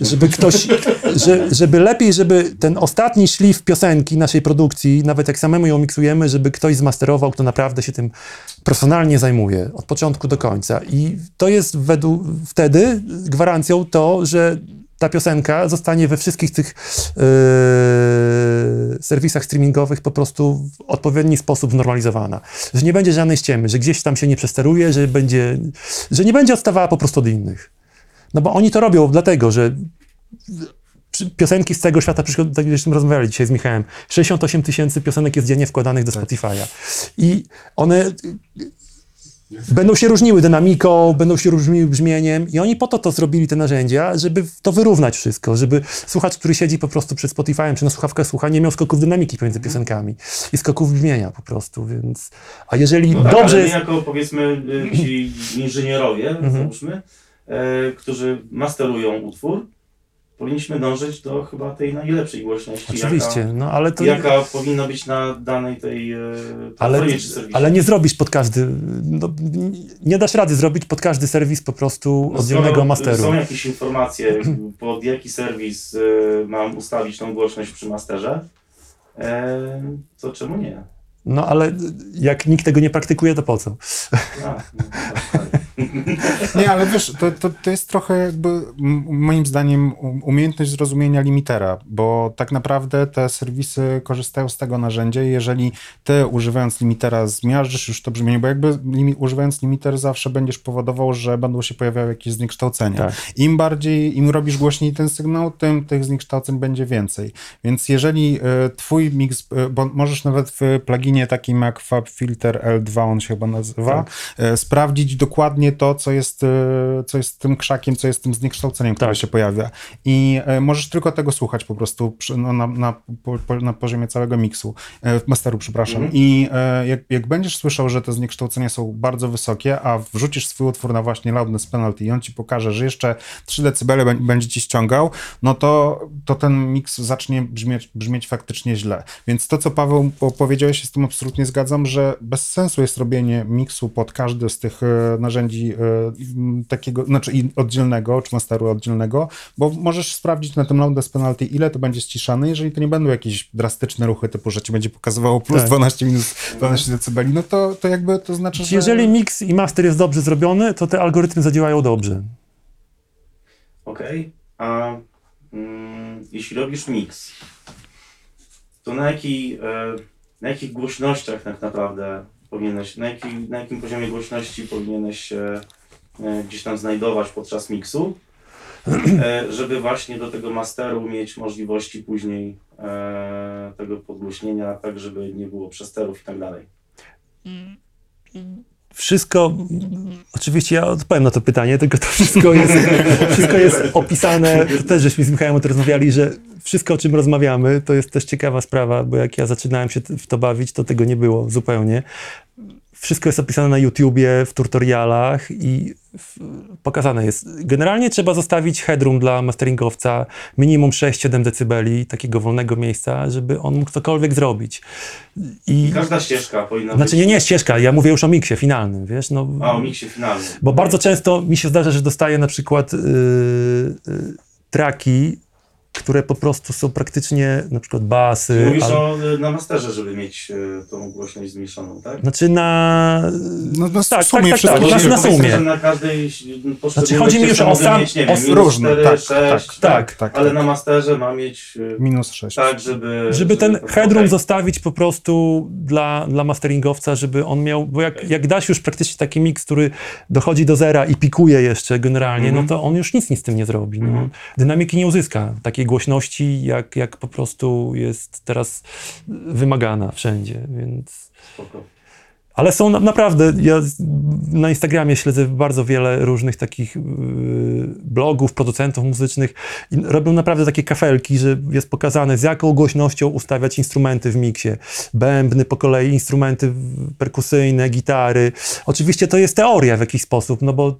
żeby ktoś, że, żeby lepiej, żeby ten ostatni szlif piosenki naszej produkcji, nawet jak samemu ją miksujemy, żeby ktoś zmasterował, kto naprawdę się tym profesjonalnie zajmuje, od początku do końca. I to jest według, wtedy gwarancją to, że ta piosenka zostanie we wszystkich tych yy, serwisach streamingowych po prostu w odpowiedni sposób znormalizowana. Że nie będzie żadnej ściemy, że gdzieś tam się nie przesteruje, że będzie, że nie będzie odstawała po prostu od innych. No bo oni to robią dlatego, że piosenki z całego świata, tak jak żeśmy rozmawiali dzisiaj z Michałem, 68 tysięcy piosenek jest dziennie wkładanych do Spotify'a. I one będą się różniły dynamiką, będą się różniły brzmieniem i oni po to to zrobili te narzędzia, żeby to wyrównać wszystko, żeby słuchacz, który siedzi po prostu przed Spotify'em czy na słuchawkach słucha, nie miał skoków dynamiki pomiędzy piosenkami i skoków brzmienia po prostu, więc... A jeżeli No tak, dobrze ale my jest... jako powiedzmy y, ci inżynierowie, Mhm. załóżmy, e, którzy masterują utwór, powinniśmy dążyć do chyba tej najlepszej głośności, Oczywiście, no ale to... jaka, jaka powinna być na danej tej e, Ale, platformie czy serwisie. ale nie zrobisz pod każdy. No, nie dasz rady zrobić pod każdy serwis po prostu No oddzielnego masteru. Są jakieś informacje, pod jaki serwis e, mam ustawić tą głośność przy masterze, e, to czemu nie? No ale jak nikt tego nie praktykuje, to po co? A, no, tak, tak. Nie, ale wiesz, to, to, to jest trochę jakby moim zdaniem um- umiejętność zrozumienia limitera, bo tak naprawdę te serwisy korzystają z tego narzędzia i jeżeli ty używając limitera zmiażdżysz już to brzmienie, bo jakby limi, używając limiter zawsze będziesz powodował, że będą się pojawiały jakieś zniekształcenia. Tak. Im bardziej, im robisz głośniej ten sygnał, tym tych zniekształceń będzie więcej. Więc jeżeli e, twój mix, e, bo możesz nawet w pluginie takim jak FabFilter L2, on się chyba nazywa, e, sprawdzić dokładnie to, co jest, e, co jest tym krzakiem, co jest tym zniekształceniem, które Tak. się pojawia. I e, możesz tylko tego słuchać po prostu przy, no, na, na, po, na poziomie całego miksu, e, masteru, przepraszam. Mhm. I jak, jak będziesz słyszał, że te zniekształcenia są bardzo wysokie, a wrzucisz swój utwór na właśnie Loudness Penalty i on ci pokaże, że jeszcze 3 decybele bę- będzie ci ściągał, no to, to ten miks zacznie brzmieć, brzmieć faktycznie źle. Więc to, co Paweł po- powiedziałeś, się z tym absolutnie zgadzam, że bez sensu jest robienie miksu pod każdy z tych narzędzi e, m, takiego, znaczy i oddzielnego, czy masteru oddzielnego, bo możesz sprawdzić na tym Loudness Penalty, ile to będzie ściszane, jeżeli to nie będą jakieś drastyczne ruchy, typu, że ci będzie pokazywało plus Tak. 12 minus 12 decybeli, no to, to jakby to znaczy, że... Jeżeli mix i master jest dobrze zrobiony, to te algorytmy zadziałają dobrze. Okej, a mm, jeśli robisz mix, to na, jakiej, e, na jakich głośnościach tak naprawdę powinieneś, na, jaki, na jakim poziomie głośności powinieneś się e, gdzieś tam znajdować podczas miksu, e, żeby właśnie do tego masteru mieć możliwości później e, tego podgłośnienia, tak żeby nie było przesterów i tak dalej. Wszystko, oczywiście ja odpowiem na to pytanie, tylko to wszystko jest, wszystko jest opisane, też żeśmy z Michałem o tym rozmawiali, że wszystko, o czym rozmawiamy, to jest też ciekawa sprawa, bo jak ja zaczynałem się w to bawić, to tego nie było zupełnie. Wszystko jest opisane na YouTubie, w tutorialach i pokazane jest. Generalnie trzeba zostawić headroom dla masteringowca, minimum 6-7 decybeli, takiego wolnego miejsca, żeby on mógł cokolwiek zrobić. I, Każda ścieżka powinna znaczy być... nie, nie ścieżka, ja mówię już o miksie finalnym, wiesz, no. A, o miksie finalnym. Bo bardzo często mi się zdarza, że dostaję na przykład yy, yy, traki, które po prostu są praktycznie na przykład basy. Mówisz al- o, y, na masterze, żeby mieć y, tą głośność zmniejszoną, tak? Znaczy na... No, no w tak, sumie tak, tak, wszystko tak, znaczy na Powiedzmy, sumie. że na każdej poszczególnej chodzi mi już o sam- mieć, nie o wiem, minus różne, 4, tak, 6, tak, tak, tak, ale tak. na masterze ma mieć y, Minus 6. tak, żeby... Żeby ten headroom okej. zostawić po prostu dla, dla masteringowca, żeby on miał, bo jak, jak dasz już praktycznie taki miks, który dochodzi do zera i pikuje jeszcze generalnie, Mhm. no to on już nic, nic z tym nie zrobi. No. Mhm. Dynamiki nie uzyska takiej głośności, jak, jak po prostu jest teraz wymagana wszędzie, więc... Spoko. Ale są na, naprawdę, ja na Instagramie śledzę bardzo wiele różnych takich yy, blogów, producentów muzycznych i robią naprawdę takie kafelki, że jest pokazane z jaką głośnością ustawiać instrumenty w miksie. Bębny po kolei, instrumenty perkusyjne, gitary. Oczywiście to jest teoria w jakiś sposób, no bo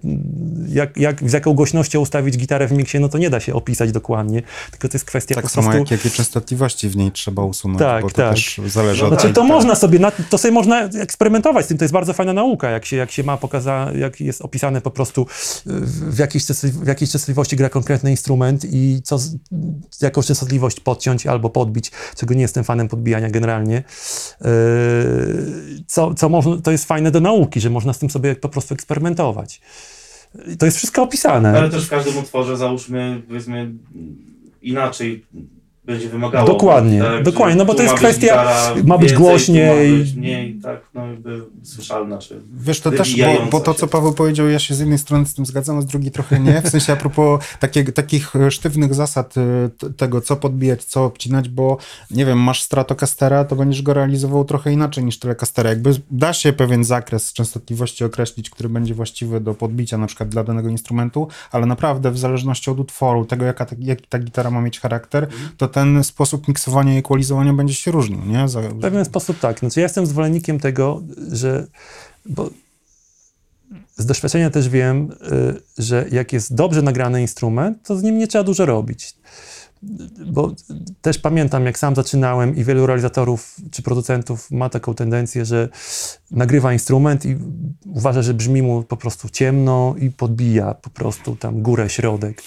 jak, jak, z jaką głośnością ustawić gitarę w miksie, no to nie da się opisać dokładnie, tylko to jest kwestia Tak po samo prostu... jak jakie częstotliwości w niej trzeba usunąć, Tak, bo to tak. też zależy od Znaczy tak, to tak. można sobie, na, to sobie można eksperymentować z tym, to jest bardzo fajna nauka, jak się, jak się ma pokaza, jak jest opisane po prostu w, jakiejś, w jakiej częstotliwości gra konkretny instrument i co, z- jaką częstotliwość podciąć albo podbić, czego nie jestem fanem podbijania generalnie. Yy, co, co można, to jest fajne do nauki, że można z tym sobie po prostu eksperymentować. To jest wszystko opisane. Ale też w każdym utworze załóżmy, powiedzmy, inaczej będzie wymagało. Dokładnie, tak, dokładnie, no bo to jest kwestia- gitara ma być więcej, głośniej. Ma być mniej, tak, no jakby słyszalna, czy... Wiesz, to też, bo, bo to, co Paweł powiedział, ja się z jednej strony z tym zgadzam, a z drugiej trochę nie. W sensie a propos takie, takich e, sztywnych zasad e, tego, co podbijać, co obcinać, bo nie wiem, masz Stratocastera, to będziesz go realizował trochę inaczej niż Telecastera. Jakby da się pewien zakres częstotliwości określić, który będzie właściwy do podbicia na przykład dla danego instrumentu, ale naprawdę w zależności od utworu, tego jaka ta, jaki ta gitara ma mieć charakter, to ten sposób miksowania i equalizowania będzie się różnił, nie? Za, W pewien sposób tak. Znaczy, ja jestem zwolennikiem tego, że. Bo z doświadczenia też wiem, y, że jak jest dobrze nagrany instrument, to z nim nie trzeba dużo robić. Bo też pamiętam, jak sam zaczynałem i wielu realizatorów czy producentów ma taką tendencję, że nagrywa instrument i uważa, że brzmi mu po prostu ciemno i podbija po prostu tam górę, środek.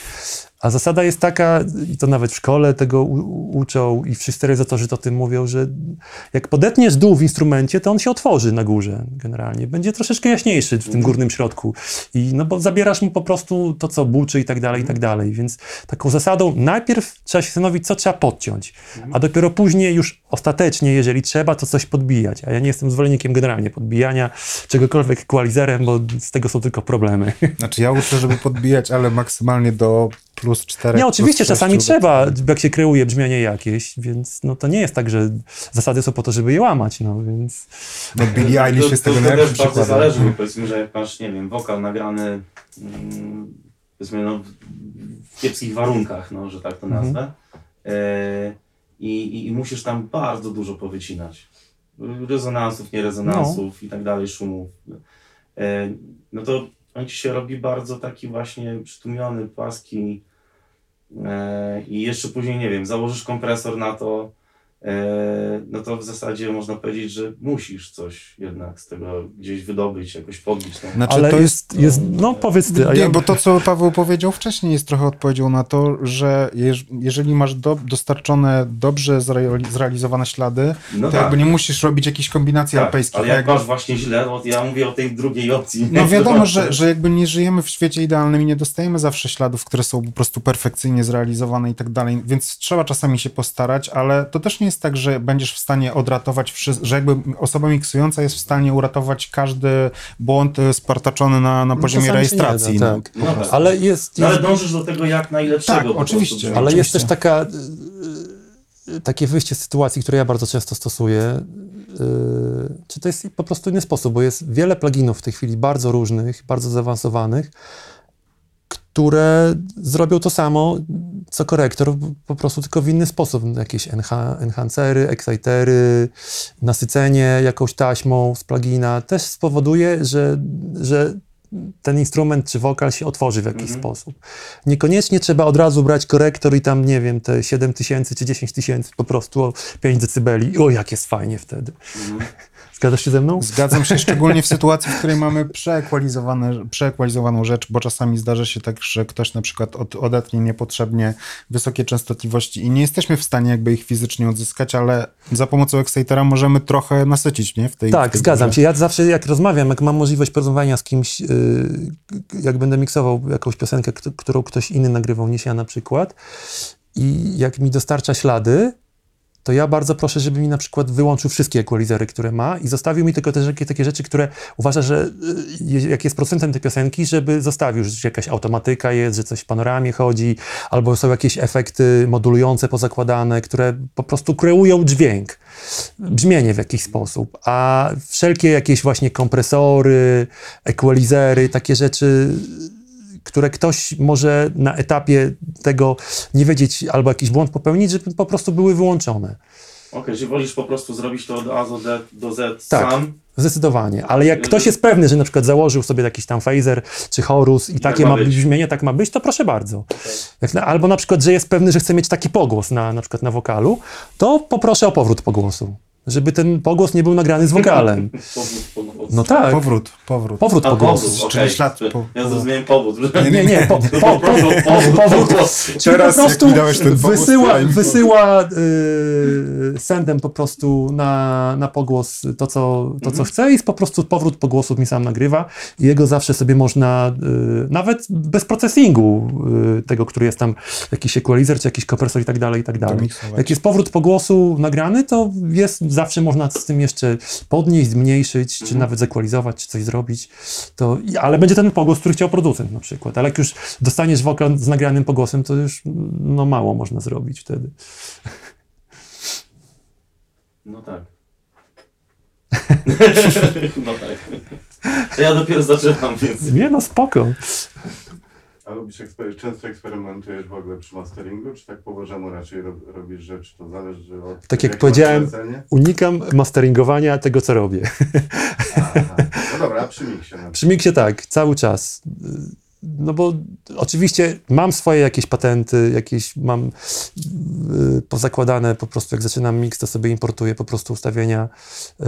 A zasada jest taka, i to nawet w szkole tego u- uczą i wszyscy realizatorzy to o tym mówią, że jak podetniesz dół w instrumencie, to on się otworzy na górze generalnie. Będzie troszeczkę jaśniejszy w tym górnym środku. I no bo zabierasz mu po prostu to, co buczy i tak dalej, i tak dalej. Więc taką zasadą najpierw trzeba się zastanowić, co trzeba podciąć, a dopiero później już ostatecznie, jeżeli trzeba, to coś podbijać. A ja nie jestem zwolennikiem generalnie podbijania czegokolwiek equalizerem, bo z tego są tylko problemy. Znaczy ja uczę, żeby podbijać, ale maksymalnie do plus 4. Nie, oczywiście, plus czasami trzeba, jak się kreuje brzmienie jakieś, więc no to nie jest tak, że zasady są po to, żeby je łamać, no więc... No Billie Eilish to, jest to, tego to najlepszym też bardzo zależy, bo powiedzmy, że jak masz, nie wiem, wokal nagrany mm, powiedzmy, no, w kiepskich warunkach, no, że tak to Mhm. nazwę, e, i, i, musisz tam bardzo dużo powycinać. Rezonansów, nierezonansów i tak dalej, szumów. E, no to on ci się robi bardzo taki właśnie przytłumiony, płaski e, i jeszcze później, nie wiem, założysz kompresor na to, no to w zasadzie można powiedzieć, że musisz coś jednak z tego gdzieś wydobyć, jakoś podbić. Tą... Znaczy, Ale to jest, jest, no powiedz ty, Nie, ja... bo to, co Paweł powiedział wcześniej, jest trochę odpowiedzią na to, że jeż, jeżeli masz do, dostarczone, dobrze zreali- zrealizowane ślady, No to tak, jakby nie musisz robić jakichś kombinacji tak, alpejskich. ale jak jakby- masz właśnie źle, to ja mówię o tej drugiej opcji. No wiadomo, że, że jakby nie żyjemy w świecie idealnym i nie dostajemy zawsze śladów, które są po prostu perfekcyjnie zrealizowane i tak dalej, więc trzeba czasami się postarać, ale to też nie jest tak, że będziesz w stanie odratować wszystko, że jakby osoba miksująca jest w stanie uratować każdy błąd y, spartaczony na, na poziomie czasami się nie da, rejestracji. no. tak. No tak. Ale jest... No, ale jest dążysz do tego jak najlepszego. Tak, oczywiście. Ale jest Oczywiście. też taka, y, y, takie wyjście z sytuacji, które ja bardzo często stosuję, czy to jest po prostu inny sposób, bo jest wiele pluginów w tej chwili bardzo różnych, bardzo zaawansowanych, które zrobią to samo, co korektor, po prostu tylko w inny sposób. Jakieś enha enhancery, excitery, nasycenie jakąś taśmą z plugina też spowoduje, że, że ten instrument czy wokal się otworzy w jakiś Mhm. sposób. Niekoniecznie trzeba od razu brać korektor i tam, nie wiem, te 7 tysięcy czy 10 tysięcy po prostu o 5 decybeli. O, jak jest fajnie wtedy. Mhm. Zgadzasz się ze mną? Zgadzam się, szczególnie w sytuacji, w której mamy przeekwalizowaną rzecz, bo czasami zdarza się tak, że ktoś na przykład od, odetnie niepotrzebnie wysokie częstotliwości i nie jesteśmy w stanie jakby ich fizycznie odzyskać, ale za pomocą excitera możemy trochę nasycić, nie? W tej, w Tak, tej zgadzam grze. się. Ja zawsze jak rozmawiam, jak mam możliwość porozmawiania z kimś, yy, jak będę miksował jakąś piosenkę, którą ktoś inny nagrywał niż ja na przykład i jak mi dostarcza ślady, to ja bardzo proszę, żeby mi na przykład wyłączył wszystkie equalizery, które ma i zostawił mi tylko takie, takie rzeczy, które uważa, że y, jak jest procentem tej piosenki, żeby zostawił, że jakaś automatyka jest, że coś w panoramie chodzi, albo są jakieś efekty modulujące pozakładane, które po prostu kreują dźwięk, brzmienie w jakiś sposób, a wszelkie jakieś właśnie kompresory, equalizery, takie rzeczy które ktoś może na etapie tego nie wiedzieć albo jakiś błąd popełnić, żeby po prostu były wyłączone. Okej, czyli wolisz po prostu zrobić to od A do, D, do Z Tak. sam. Zdecydowanie. Ale jak ktoś jest pewny, że na przykład założył sobie jakiś tam phaser czy chorus i takie ma być. brzmienie, tak ma być, to proszę bardzo. Na, albo na przykład, że jest pewny, że chce mieć taki pogłos na, na przykład na wokalu, to poproszę o powrót pogłosu. Żeby ten pogłos nie był nagrany z wokalem. Powód. No tak. Powrót, powrót. Powrót pogłosu. powód, czyli ślad po- Ja po- zrozumiałem powód. Nie, nie, po, po, po, Powrót, powrót, Czyli Teraz, po prostu wysyła, wysyła y, sendem po prostu na, na pogłos to, co, to, co chce i po prostu powrót pogłosów mi sam nagrywa i jego zawsze sobie można, y, nawet bez processingu y, tego, który jest tam, jakiś equalizer, czy jakiś kompresor i tak dalej, i tak dalej. Jak jest powrót pogłosu nagrany, to jest, zawsze można z tym jeszcze podnieść, zmniejszyć, czy nawet zekwalizować, czy coś zrobić. To, ale będzie ten pogłos, który chciał producent na przykład. Ale jak już dostaniesz wokal z nagranym pogłosem, to już no, mało można zrobić wtedy. No tak. no tak. To ja dopiero zaczynam, więc... Nie no, spoko. A robisz ekspery- często eksperymentujesz w ogóle przy masteringu, czy tak po Bożemu raczej rob, robisz rzeczy, to zależy od... Tak jak jakie powiedziałem-? Unikam masteringowania tego, co robię. Aha. No dobra, a przy miksie. Przy miksie tak, cały czas. No bo oczywiście mam swoje jakieś patenty, jakieś mam yy, pozakładane po prostu, jak zaczynam mix, to sobie importuję po prostu ustawienia, yy,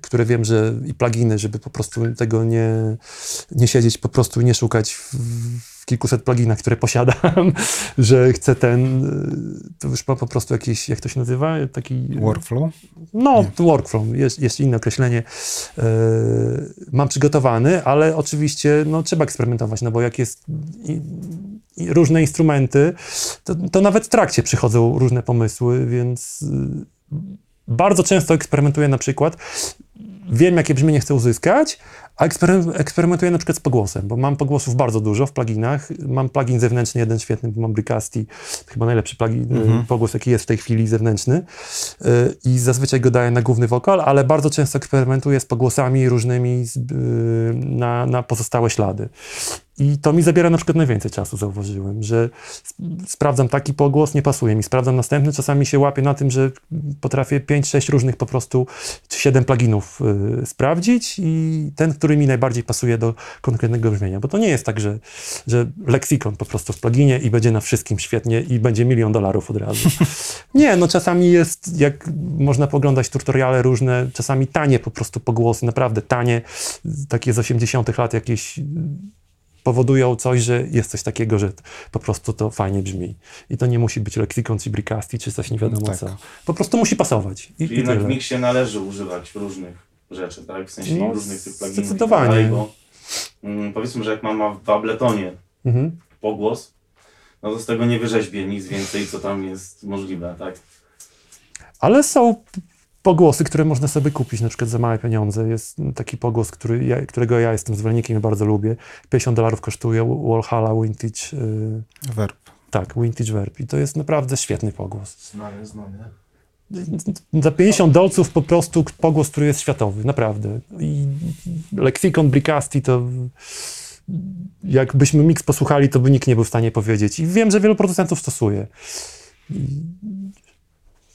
które wiem, że i pluginy, żeby po prostu tego nie, nie siedzieć, po prostu nie szukać w, kilkuset pluginach, które posiadam, że chcę ten, yy, to już po prostu jakiś, jak to się nazywa, taki... Workflow? No, workflow, jest, jest inne określenie. E, mam przygotowany, ale oczywiście no, trzeba eksperymentować, no bo jak jest i, i różne instrumenty, to, to nawet w trakcie przychodzą różne pomysły, więc y, bardzo często eksperymentuję na przykład, wiem jakie brzmienie chcę uzyskać, a ekspery- eksperymentuję na przykład z pogłosem, bo mam pogłosów bardzo dużo w pluginach. Mam plugin zewnętrzny, jeden świetny, bo mam Bricasti, chyba najlepszy plugin, y, pogłos jaki jest w tej chwili zewnętrzny y, i zazwyczaj go daję na główny wokal, ale bardzo często eksperymentuję z pogłosami różnymi z, y, na, na pozostałe ślady. I to mi zabiera na przykład najwięcej czasu, zauważyłem, że sp- sprawdzam taki pogłos, nie pasuje mi, sprawdzam następny, czasami się łapię na tym, że potrafię 5-6 różnych po prostu, czy 7 pluginów y, sprawdzić i ten, który mi najbardziej pasuje do konkretnego brzmienia, bo to nie jest tak, że, że leksykon po prostu w pluginie i będzie na wszystkim świetnie i będzie milion dolarów od razu. Nie, no czasami jest, jak można poglądać tutoriale różne, czasami tanie po prostu pogłosy, naprawdę tanie, takie z 80 lat jakieś powodują coś, że jest coś takiego, że po prostu to fajnie brzmi. I to nie musi być leksykon czy bricasti, czy coś nie wiadomo Tak. co. Po prostu musi pasować. I, Czyli i jednak w tyle. miksie należy używać różnych rzeczy, tak? W sensie No, różnych tych pluginów. zdecydowanie. tak dalej, Bo, mm, powiedzmy, że jak mam ma w Abletonie Mhm. pogłos, no to z tego nie wyrzeźbię nic więcej, co tam jest możliwe, tak? Ale są pogłosy, które można sobie kupić na przykład za małe pieniądze. Jest taki pogłos, który ja, którego ja jestem zwolennikiem i bardzo lubię. 50 dolarów kosztuje Walhalla Vintage, y, Verb. tak, Vintage Verb. I to jest naprawdę świetny pogłos. Znany, znany. za 50 dolców po prostu pogłos, który jest światowy, naprawdę. I leksykon Bricasti to jakbyśmy mix posłuchali, to by nikt nie był w stanie powiedzieć. I wiem, że wielu producentów stosuje.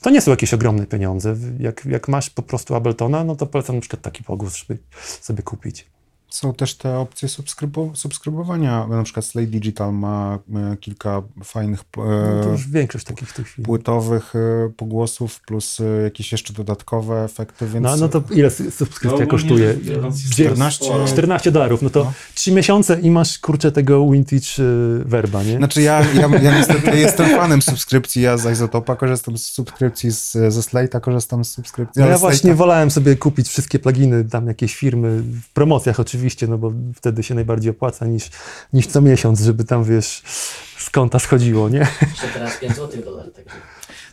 To nie są jakieś ogromne pieniądze. Jak, jak masz po prostu Abletona, no to polecam na przykład taki pogłos, żeby sobie kupić. Są też te opcje subskrybu- subskrybowania. Na przykład Slate Digital ma e, kilka fajnych No to e, już większość takich w tej chwili. płytowych e, pogłosów, plus e, jakieś jeszcze dodatkowe efekty, więc No, no to ile subskrypcja ogólnie kosztuje? rzecz biorąc, jest 14 sporo. 14 dolarów, no to No. 3 miesiące i masz kurczę tego vintage werba, nie? Znaczy ja, ja, ja niestety jestem fanem subskrypcji, ja z Izotopa korzystam z subskrypcji, z, ze Slate'a korzystam z subskrypcji. No ja właśnie wolałem sobie kupić wszystkie pluginy, tam jakieś firmy, w promocjach oczywiście, no bo wtedy się najbardziej opłaca niż, niż co miesiąc, żeby tam, wiesz, z konta schodziło, nie? Jeszcze teraz 5 zł dolar. Także.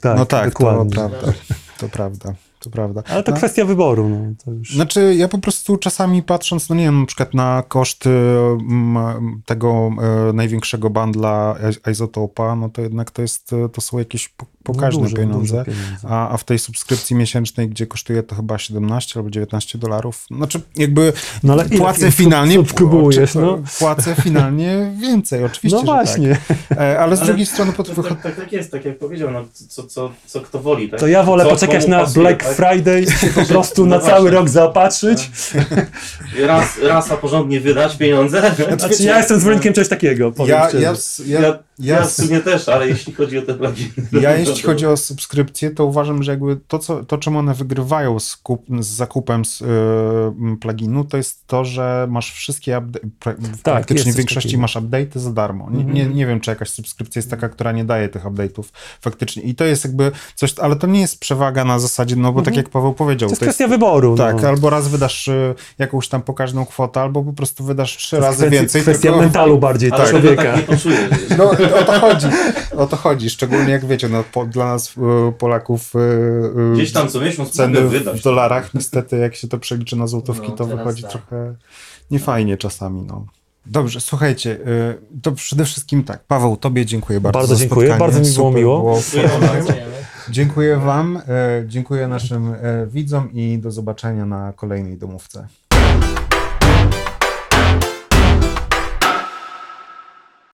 Tak, No tak, to dokładnie. prawda, to prawda, to prawda. Ale to No. kwestia wyboru, no to już... Znaczy, ja po prostu czasami patrząc, no nie wiem, na przykład na koszty mm, tego e, największego bandla Izotopa, no to jednak to jest, e, to są jakieś po- pokaźne no dużo, pieniądze. A, a w tej subskrypcji miesięcznej, gdzie kosztuje to chyba 17 albo 19 dolarów, znaczy jakby No ale ile płacę sub- finalnie, subskrybujesz, no? płacę finalnie więcej, oczywiście, No że właśnie, tak. Ale z Ale drugiej strony pod, Tak, tak, tak, tak jest, tak jak powiedział, no, co, co, co kto woli. Tak? to ja wolę co poczekać na pasuje, Black tak? Friday i się po prostu na No cały właśnie. rok zaopatrzyć. Raz, raz a porządnie wydać pieniądze. Znaczy ja jestem zwolennikiem czegoś takiego, powiem ja, ja, ja, Ja, ja, ja, w sumie też, ale jeśli chodzi o te pluginy. Ja jeśli chodzi o subskrypcję, to uważam, że jakby to, co, to czym one wygrywają z, kup, z zakupem z, y, pluginu, to jest to, że masz wszystkie upda- pra, w praktycznie jest w większości takiego. masz update'y za darmo. Nie, Mhm. nie, nie wiem, czy jakaś subskrypcja jest taka, która nie daje tych update'ów faktycznie. I to jest jakby coś, ale to nie jest przewaga na zasadzie, no bo tak Mhm. jak Paweł powiedział, To jest to jest kwestia wyboru. tak, no. albo raz wydasz y, jakąś tam pokaźną kwotę, albo po prostu wydasz trzy To jest razy kwestia- więcej. Kwestia tylko- mentalu bardziej Ale tak, tego człowieka. tak nie poczujesz. No o to chodzi, o to chodzi, szczególnie jak wiecie, no po, dla nas y, Polaków y, y, Gdzieś tam co miesiąc ceny w dolarach, niestety jak się to przeliczy na złotówki, No, to wychodzi tak. trochę niefajnie czasami, no. Dobrze, słuchajcie, to przede wszystkim tak, Paweł, tobie dziękuję bardzo Bardzo za dziękuję, spotkanie. bardzo mi było Super miło. Dziękujemy. Dziękuję wam, dziękuję naszym widzom i do zobaczenia na kolejnej domówce.